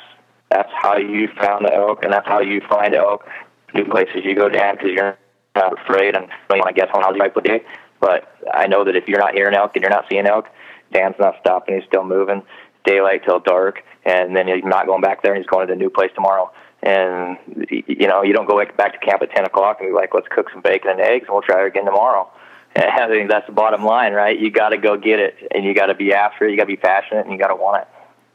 that's how you found the elk, and that's how you find elk. New places you go down because you're not afraid and don't want to guess on how you might put day. But I know that if you're not hearing elk and you're not seeing elk, Dan's not stopping. He's still moving, daylight till dark, and then he's not going back there. and He's going to the new place tomorrow. And you know, you don't go back to camp at ten o'clock and be like, "Let's cook some bacon and eggs, and we'll try it again tomorrow." I think that's the bottom line, right? You got to go get it, and you got to be after it. You got to be passionate, and you got to want it.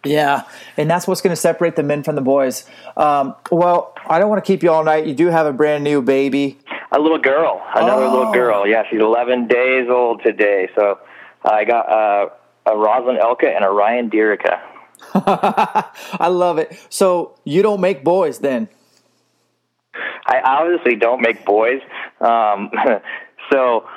Yeah, and that's what's going to separate the men from the boys. Um, well, I don't want to keep you all night. You do have a brand new baby.
A little girl, another oh. little girl. Yeah, she's 11 days old today. So I got uh, a Rosalind Elka and a Ryan Dirica.
I love it. So you don't make boys then?
I obviously don't make boys. Um, so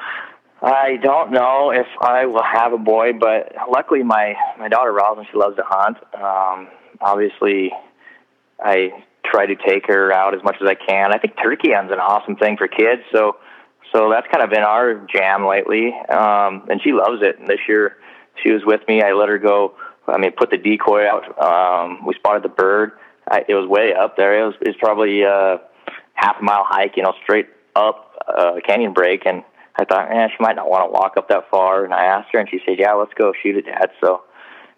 I don't know if I will have a boy, but luckily my my daughter Rosalind she loves to hunt. Um, obviously, I try to take her out as much as I can. I think turkey hunting's an awesome thing for kids, so so that's kind of been our jam lately. Um, and she loves it. And this year she was with me. I let her go. I mean, put the decoy out. Um, we spotted the bird. I, it was way up there. It was, it was probably uh, half a mile hike, you know, straight up uh, canyon break. And I thought, eh, she might not want to walk up that far. And I asked her, and she said, yeah, let's go shoot it, Dad. So,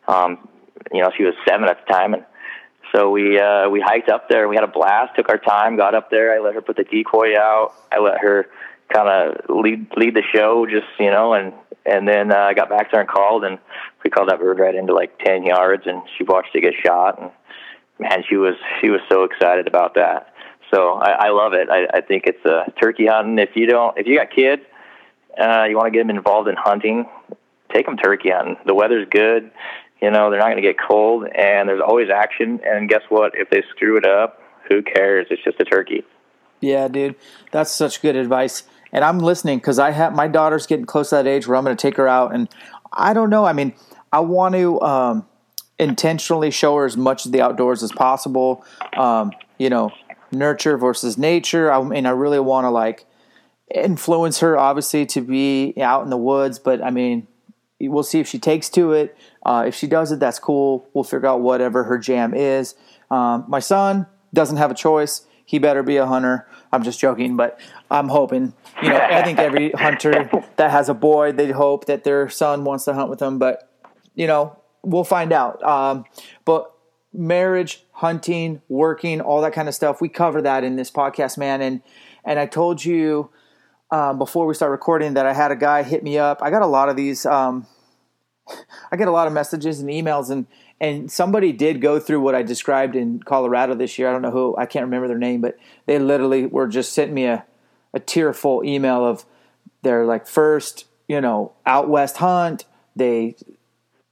um, you know, she was seven at the time, and so we uh, we hiked up there. We had a blast. Took our time. Got up there. I let her put the decoy out. I let her kind of lead lead the show, just you know, and and then uh, I got back there and called, and we called that bird right into like ten yards, and she watched it get shot, and man, she was she was so excited about that. So I, I love it. I, I think it's a turkey hunting. If you don't, if you got kids, uh, you want to get them involved in hunting, take them turkey hunting. The weather's good. You know, they're not going to get cold, and there's always action. And guess what? If they screw it up, who cares? It's just a turkey.
Yeah, dude, that's such good advice. And I'm listening because I have my daughter's getting close to that age where I'm going to take her out, and I don't know. I mean, I want to um, intentionally show her as much of the outdoors as possible. Um, you know, nurture versus nature. I mean, I really want to like influence her, obviously, to be out in the woods. But I mean, we'll see if she takes to it. Uh, if she does it, that's cool. We'll figure out whatever her jam is. Um, my son doesn't have a choice. He better be a hunter. I'm just joking, but I'm hoping. You know, I think every hunter that has a boy, they hope that their son wants to hunt with them. But you know, we'll find out. Um, but marriage, hunting, working, all that kind of stuff, we cover that in this podcast, man. And and I told you um, before we start recording that I had a guy hit me up. I got a lot of these. Um, I get a lot of messages and emails, and and somebody did go through what I described in Colorado this year. I don't know who. I can't remember their name, but they literally were just sent me a a tearful email of their like first you know out west hunt. They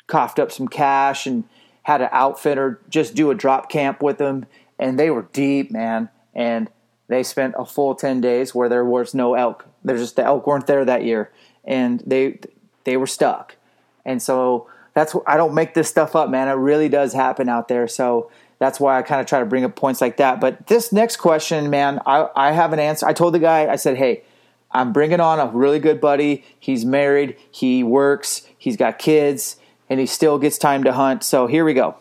coughed up some cash and had an outfitter just do a drop camp with them, and they were deep, man. And they spent a full ten days where there was no elk. There's just the elk weren't there that year, and they they were stuck. And so that's I don't make this stuff up, man. It really does happen out there. So that's why I kind of try to bring up points like that. But this next question, man, I I have an answer. I told the guy, I said, hey. I'm bringing on a really good buddy. He's married, he works, he's got kids, and he still gets time to hunt. So here we go.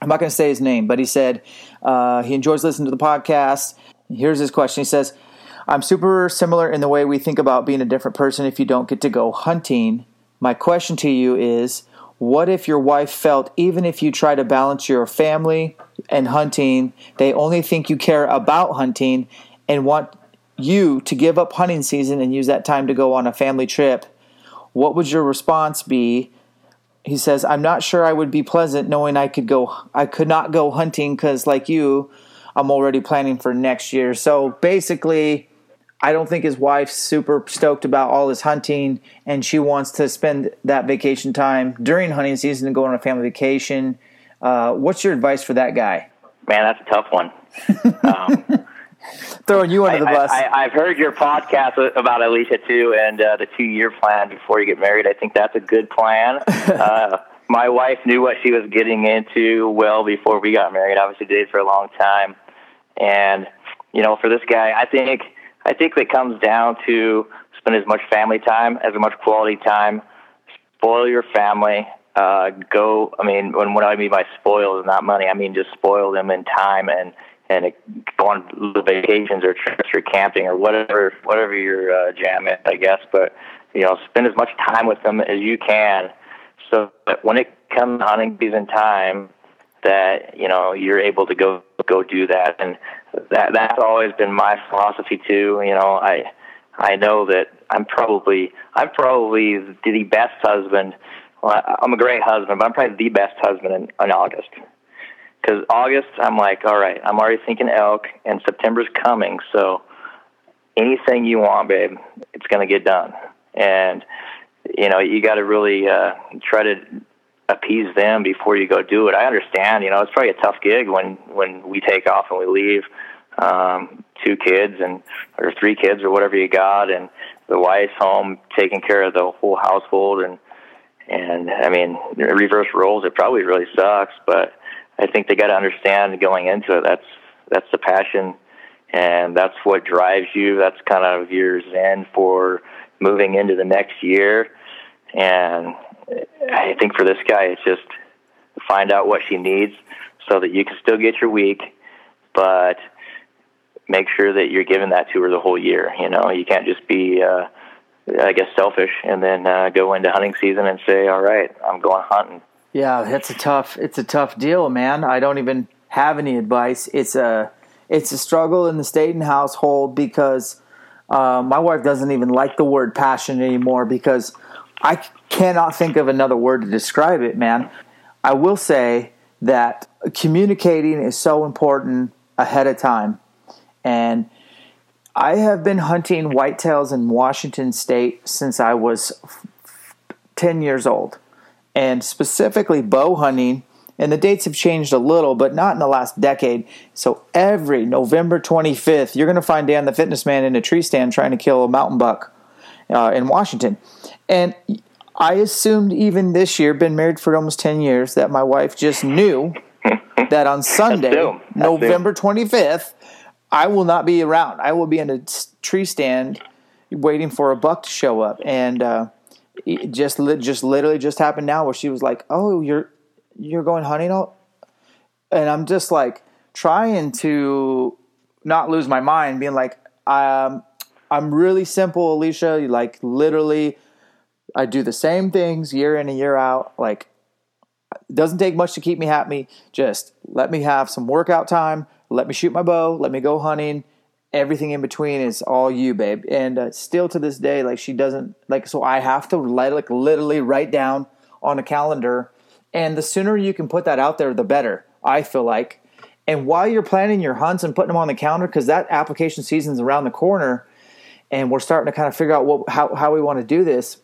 I'm not going to say his name, but he said uh, he enjoys listening to the podcast. Here's his question. He says, I'm super similar in the way we think about being a different person if you don't get to go hunting. My question to you is what if your wife felt even if you try to balance your family and hunting, they only think you care about hunting and want you to give up hunting season and use that time to go on a family trip? What would your response be? He says, "I'm not sure I would be pleasant knowing I could go I could not go hunting cuz like you, I'm already planning for next year. So basically, I don't think his wife's super stoked about all his hunting, and she wants to spend that vacation time during hunting season to go on a family vacation. Uh, what's your advice for that guy?
Man, that's a tough one. Um,
Throwing you under the bus.
I, have heard your podcast about Alicia too, and uh, the two-year plan before you get married. I think that's a good plan. uh, my wife knew what she was getting into well before we got married. Obviously, did for a long time and you know, for this guy, I think I think it comes down to spend as much family time, as much quality time, spoil your family. Uh, go. I mean, when what I mean by spoil is not money. I mean just spoil them in time and and go on vacations or trips or camping or whatever whatever your uh, jam is, I guess. But you know, spend as much time with them as you can, so that when it comes hunting season time, that you know you're able to go go do that. And that that's always been my philosophy too you know. I i know that i'm probably i'm probably the best husband. Well, i'm a great husband but i'm probably the best husband in, in august. Because august i'm like all right i'm already thinking elk and september's coming. So anything you want babe it's going to get done. And you know you got to really uh try to appease them before you go do it. I understand, you know, it's probably a tough gig when when we take off and we leave um two kids and or three kids or whatever you got and the wife's home taking care of the whole household and and I mean reverse roles it probably really sucks, but I think they got to understand going into it that's that's the passion and that's what drives you. That's kind of your zen for moving into the next year. And I think for this guy, it's just find out what she needs so that you can still get your week, but make sure that you're giving that to her the whole year. You know, you can't just be, uh, I guess, selfish and then uh, go into hunting season and say, "All right, I'm going hunting."
Yeah, it's a tough, it's a tough deal, man. I don't even have any advice. It's a, it's a struggle in the Staton household because uh, my wife doesn't even like the word passion anymore because I cannot think of another word to describe it, man. I will say that communicating is so important ahead of time. And I have been hunting whitetails in Washington state since I was 10 years old. And specifically bow hunting, and the dates have changed a little, but not in the last decade. So every November 25th, you're going to find Dan the Fitness Man in a tree stand trying to kill a mountain buck uh, in Washington. And I assumed even this year, been married for almost 10 years, that my wife just knew that on Sunday, November 25th, I will not be around. I will be in a tree stand waiting for a buck to show up. And uh, it just just literally just happened now where she was like, "Oh, you're you're going hunting all," and I'm just like trying to not lose my mind, being like, um, "I'm really simple, Alicia. Like literally, I do the same things year in and year out. Like, it doesn't take much to keep me happy. Just let me have some workout time. Let me shoot my bow. Let me go hunting." everything in between is all you, babe. And uh, still to this day, like she doesn't like. So I have to like literally write down on a calendar, and the sooner you can put that out there, the better. I feel like. And while you're planning your hunts and putting them on the calendar, because that application season's around the corner, and we're starting to kind of figure out what how how we want to do this.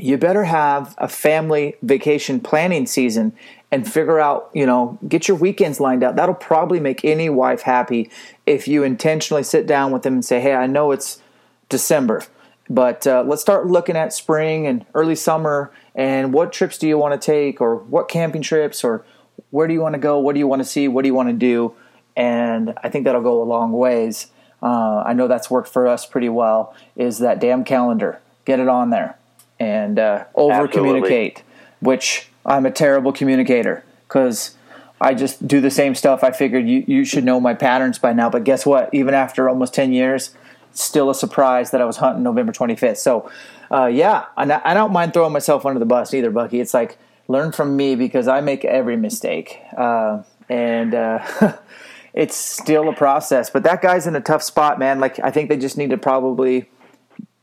You better have a family vacation planning season and figure out, you know, get your weekends lined out. That'll probably make any wife happy if you intentionally sit down with them and say, hey, I know it's December, but uh, let's start looking at spring and early summer and what trips do you want to take or what camping trips or where do you want to go? What do you want to see? What do you want to do? And I think that'll go a long ways. Uh, I know that's worked for us pretty well. Is that damn calendar? Get it on there and uh, over communicate, which I'm a terrible communicator because I just do the same stuff. I figured you, you should know my patterns by now. But guess what? Even after almost 10 years, still a surprise that I was hunting November 25th. So, uh, yeah, I don't mind throwing myself under the bus either, Bucky. It's like learn from me because I make every mistake. Uh, and uh, it's still a process. But that guy's in a tough spot, man. Like, I think they just need to probably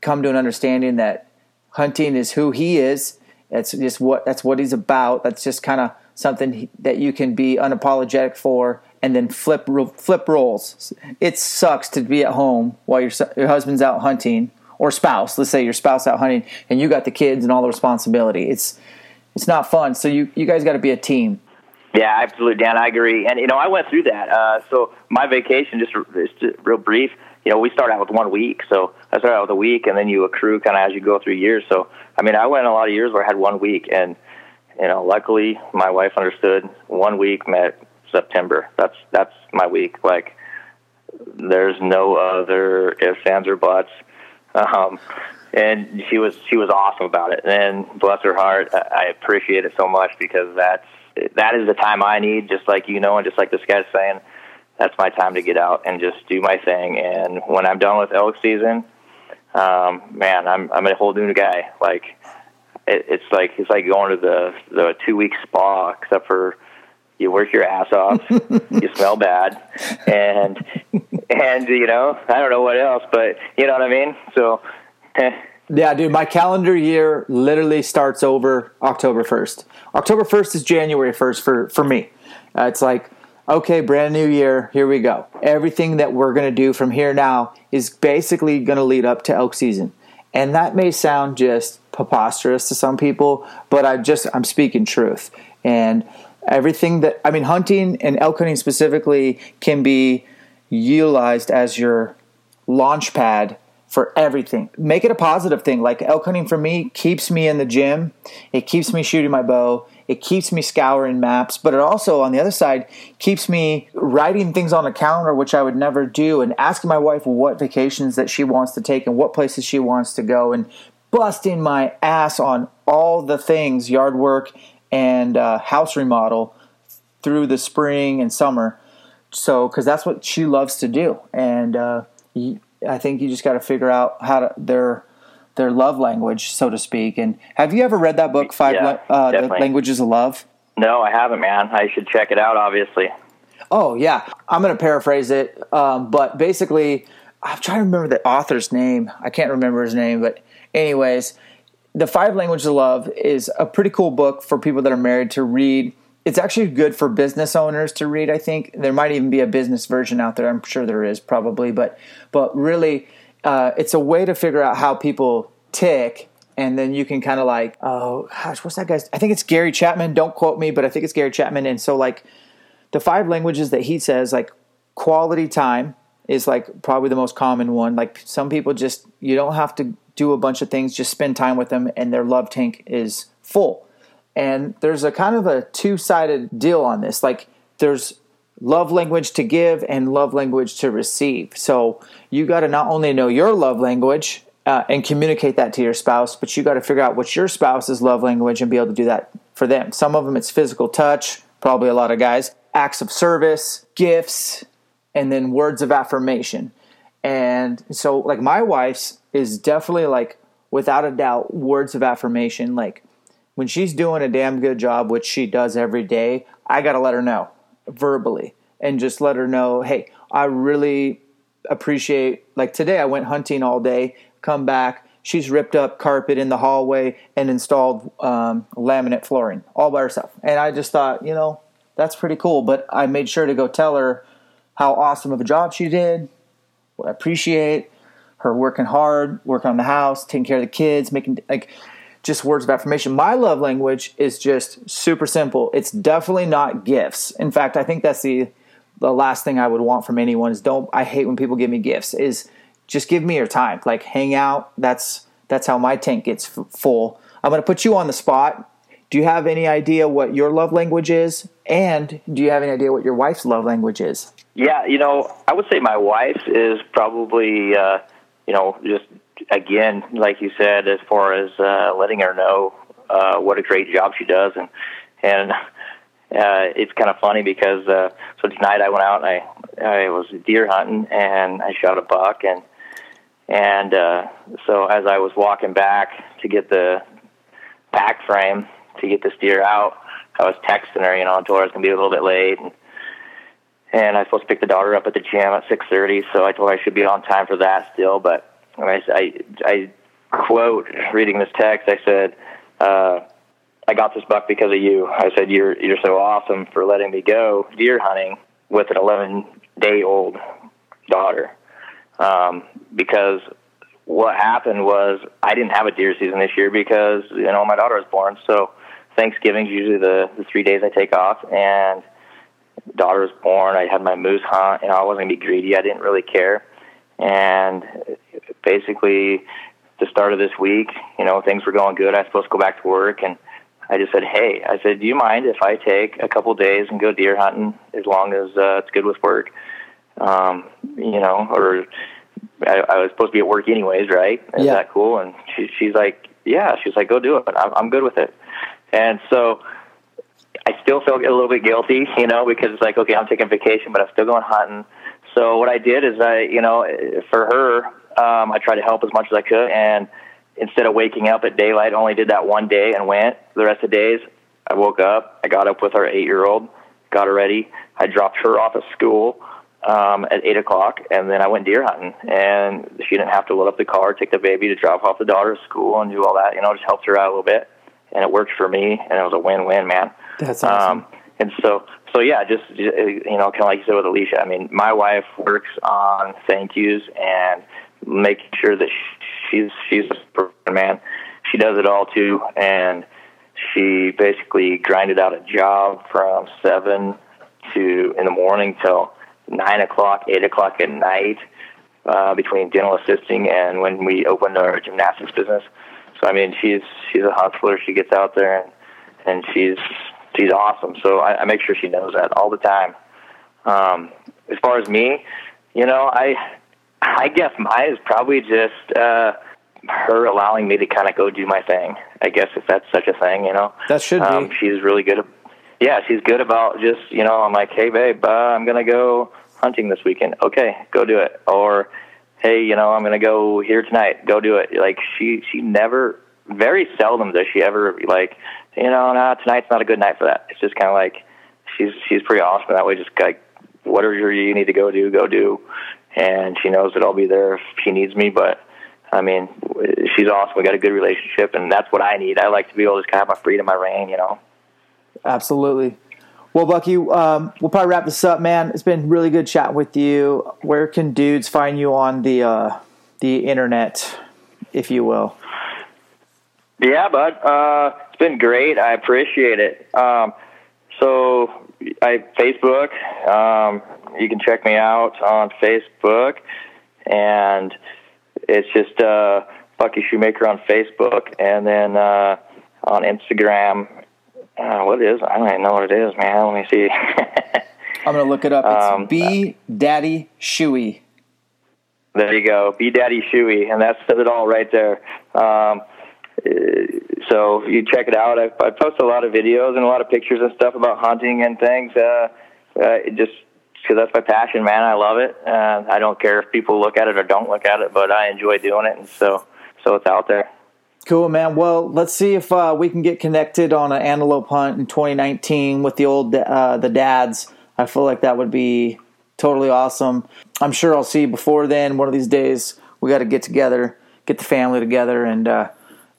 come to an understanding that hunting is who he is that's just what that's what he's about. That's just kind of something that you can be unapologetic for, and then flip flip roles. It sucks to be at home while your your husband's out hunting or spouse. Let's say your spouse out hunting, and you got the kids and all the responsibility. It's it's not fun. So you you guys got to be a team.
Yeah, absolutely, Dan. I agree. And you know, I went through that. Uh, so my vacation, just, just real brief. You know, we start out with one week. So I started out with a week, and then you accrue kind of as you go through years. So I mean, I went a lot of years where I had one week, and you know, luckily my wife understood. One week met September. That's that's my week. Like, there's no other ifs, ands, or buts. Um, and she was she was awesome about it. And bless her heart, I appreciate it so much because that's that is the time I need. Just like you know, and just like this guy's saying, that's my time to get out and just do my thing. And when I'm done with elk season, um, man, I'm I'm a whole new guy. Like it, it's like it's like going to the the two week spa, except for you work your ass off, you smell bad, and and you know I don't know what else, but you know what I mean. So.
Yeah, dude, my calendar year literally starts over October 1st. October 1st is January 1st for, for me. Uh, it's like okay, brand new year, here we go. Everything that we're going to do from here now is basically going to lead up to elk season. And that may sound just preposterous to some people, but I just I'm speaking truth. And everything that I mean hunting and elk hunting specifically can be utilized as your launch pad for everything. Make it a positive thing. Like elk hunting for me keeps me in the gym. It keeps me shooting my bow. It keeps me scouring maps, but it also on the other side keeps me writing things on a calendar which I would never do and asking my wife what vacations that she wants to take and what places she wants to go and busting my ass on all the things yard work and uh, house remodel through the spring and summer. So, because that's what she loves to do, and uh, I think you just got to figure out how to their their love language, so to speak. And have you ever read that book, Five
Yeah,
uh, the. Languages of Love?
No, I haven't, man. I should check it out. Obviously.
Oh yeah, I'm going to paraphrase it, um, but basically, I'm trying to remember the author's name. I can't remember his name, but anyways, the Five Languages of Love is a pretty cool book for people that are married to read. It's actually good for business owners to read. I think there might even be a business version out there. I'm sure there is probably, but but really, uh, it's a way to figure out how people tick. And then you can kind of like, oh gosh, what's that guy's? I think it's Gary Chapman. Don't quote me, but I think it's Gary Chapman. And so like, the five languages that he says like quality time is like probably the most common one like some people just you don't have to do a bunch of things just spend time with them and their love tank is full and there's a kind of a two-sided deal on this like there's love language to give and love language to receive. So you got to not only know your love language uh, and communicate that to your spouse but you got to figure out what's your spouse's love language and be able to do that for them. Some of them it's physical touch probably a lot of guys acts of service gifts and then words of affirmation. And so like my wife's is definitely like without a doubt words of affirmation. Like when she's doing a damn good job which she does every day i got to let her know verbally and just let her know hey i really appreciate like today i went hunting all day come back she's ripped up carpet in the hallway and installed um, laminate flooring all by herself. And i just thought you know that's pretty cool but i made sure to go tell her how awesome of a job she did what i appreciate her working hard working on the house taking care of the kids making like just words of affirmation. My love language is just super simple. It's definitely not gifts. In fact i think that's the the last thing i would want from anyone is don't i hate when people give me gifts is just give me your time. Like hang out. That's that's how my tank gets f- full. I'm going to put you on the spot. Do you have any idea what your love language is? And do you have any idea what your wife's love language is?
Yeah, you know, I would say my wife is probably, uh, you know, just again, like you said, as far as uh, letting her know uh, what a great job she does, and and uh, it's kind of funny because uh, so tonight I went out and I I was deer hunting and I shot a buck and and uh, so as I was walking back to get the back frame to get this deer out, I was texting her, you know, I told her I was gonna be a little bit late and and I was supposed to pick the daughter up at the gym at six thirty, so I told her I should be on time for that still. But I, I, I quote reading this text, I said, uh, "I got this buck because of you." I said, "You're you're so awesome for letting me go deer hunting with an eleven day old daughter." Um, because what happened was I didn't have a deer season this year because you know my daughter was born. So Thanksgiving's usually the the three days I take off and daughter was born. I had my moose hunt. Know, I wasn't gonna be greedy. I didn't really care. And basically, the start of this week, you know, things were going good. I was supposed to go back to work, and I just said, "Hey," I said, "Do you mind if I take a couple days and go deer hunting as long as uh, it's good with work?" Um, you know, or I, I was supposed to be at work anyways, right? Is
Yeah.
that cool? And she, she's like, "Yeah." She's like, "Go do it." I'm, I'm good with it. And so I still felt a little bit guilty, you know, because it's like, okay, I'm taking vacation, but I'm still going hunting. So what I did is I, you know, for her, um, I tried to help as much as I could. And instead of waking up at daylight, I only did that one day and went. The rest of the days, I woke up, I got up with our eight year old, got her ready. I dropped her off at school um, at eight o'clock, and then I went deer hunting. And she didn't have to load up the car, take the baby to drop off the daughter at school, and do all that. You know, just helped her out a little bit, and it worked for me, and it was a win-win, man.
That's awesome.
Um, and so, so yeah, just you know, kind of like you said with Alicia. I mean, my wife works on thank yous and making sure that she's she's a man. She does it all too, and she basically grinded out a job from seven to in the morning till nine o'clock, eight o'clock at night uh, between dental assisting and when we opened our gymnastics business. So I mean, she's she's a hustler. She gets out there and and she's she's awesome. So I, I make sure she knows that all the time. Um, as far as me, you know, I I guess mine is probably just uh, her allowing me to kind of go do my thing. I guess if that's such a thing, you know.
That should
um,
be.
She's really good. At, yeah, she's good about just you know. I'm like, hey babe, uh, I'm gonna go hunting this weekend. Okay, go do it. Or hey, you know, I'm gonna go here tonight. Go do it. Like she she never very seldom does she ever like you know, nah, tonight's not a good night for that. It's just kind of like she's she's pretty awesome that way. Just like whatever you need to go do, go do. And she knows that I'll be there if she needs me. But I mean, she's awesome. We got a good relationship, and that's what I need. I like to be able to just kind of have my freedom, my reign, you know.
Absolutely. Well, Bucky, um, we'll probably wrap this up, man. It's been really good chatting with you. Where can dudes find you on the uh, the internet, if you will?
Yeah, bud. Uh, it's been great. I appreciate it. Um, so, I Facebook. Um, you can check me out on Facebook, and it's just uh, Bucky Shoemaker on Facebook, and then uh, on Instagram. Uh, what is? I don't even know what it is, man. Let me see.
I'm gonna look it up. It's
Um,
B Daddy Shoey.
There you go, B Daddy Shoey, and that says it all right there. Um, so you check it out. I, I post a lot of videos and a lot of pictures and stuff about hunting and things. Uh, uh, just because that's my passion, man. I love it. Uh, I don't care if people look at it or don't look at it, but I enjoy doing it, and so so it's out there.
Cool, man. Well, let's see if uh, we can get connected on an antelope hunt in 2019 with the old uh, the dads. I feel like that would be totally awesome. I'm sure I'll see you before then. One of these days, we got to get together, get the family together, and uh,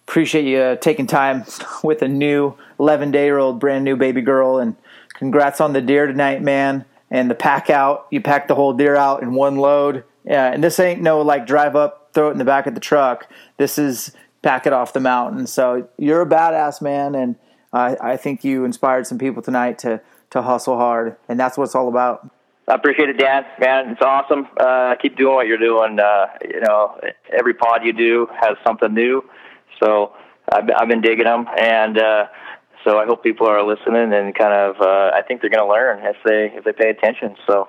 appreciate you uh, taking time with a new 11 day old, brand new baby girl. And congrats on the deer tonight, man. And the pack out. You pack the whole deer out in one load. Yeah, and this ain't no like drive up, throw it in the back of the truck. This is pack it off the mountain. So you're a badass man, and I, I think you inspired some people tonight to to hustle hard, and that's what it's all about.
I appreciate it, Dan. Man, it's awesome. Uh, keep doing what you're doing. Uh, you know, every pod you do has something new. So I've, I've been digging them, and uh, so I hope people are listening and kind of. Uh, I think they're going to learn if they if they pay attention. So,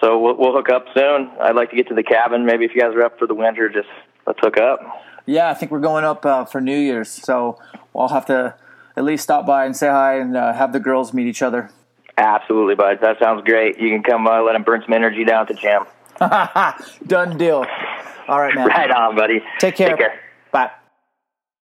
so we'll, we'll hook up soon. I'd like to get to the cabin. Maybe if you guys are up for the winter, just let's hook up.
Yeah, I think we're going up uh, for New Year's, so I'll have to at least stop by and say hi and uh, have the girls meet each other.
Absolutely, bud. That sounds great. You can come uh, let them burn some energy down at the gym.
Done deal. All right, man.
Right on, buddy.
Take care.
Take care.
Bye.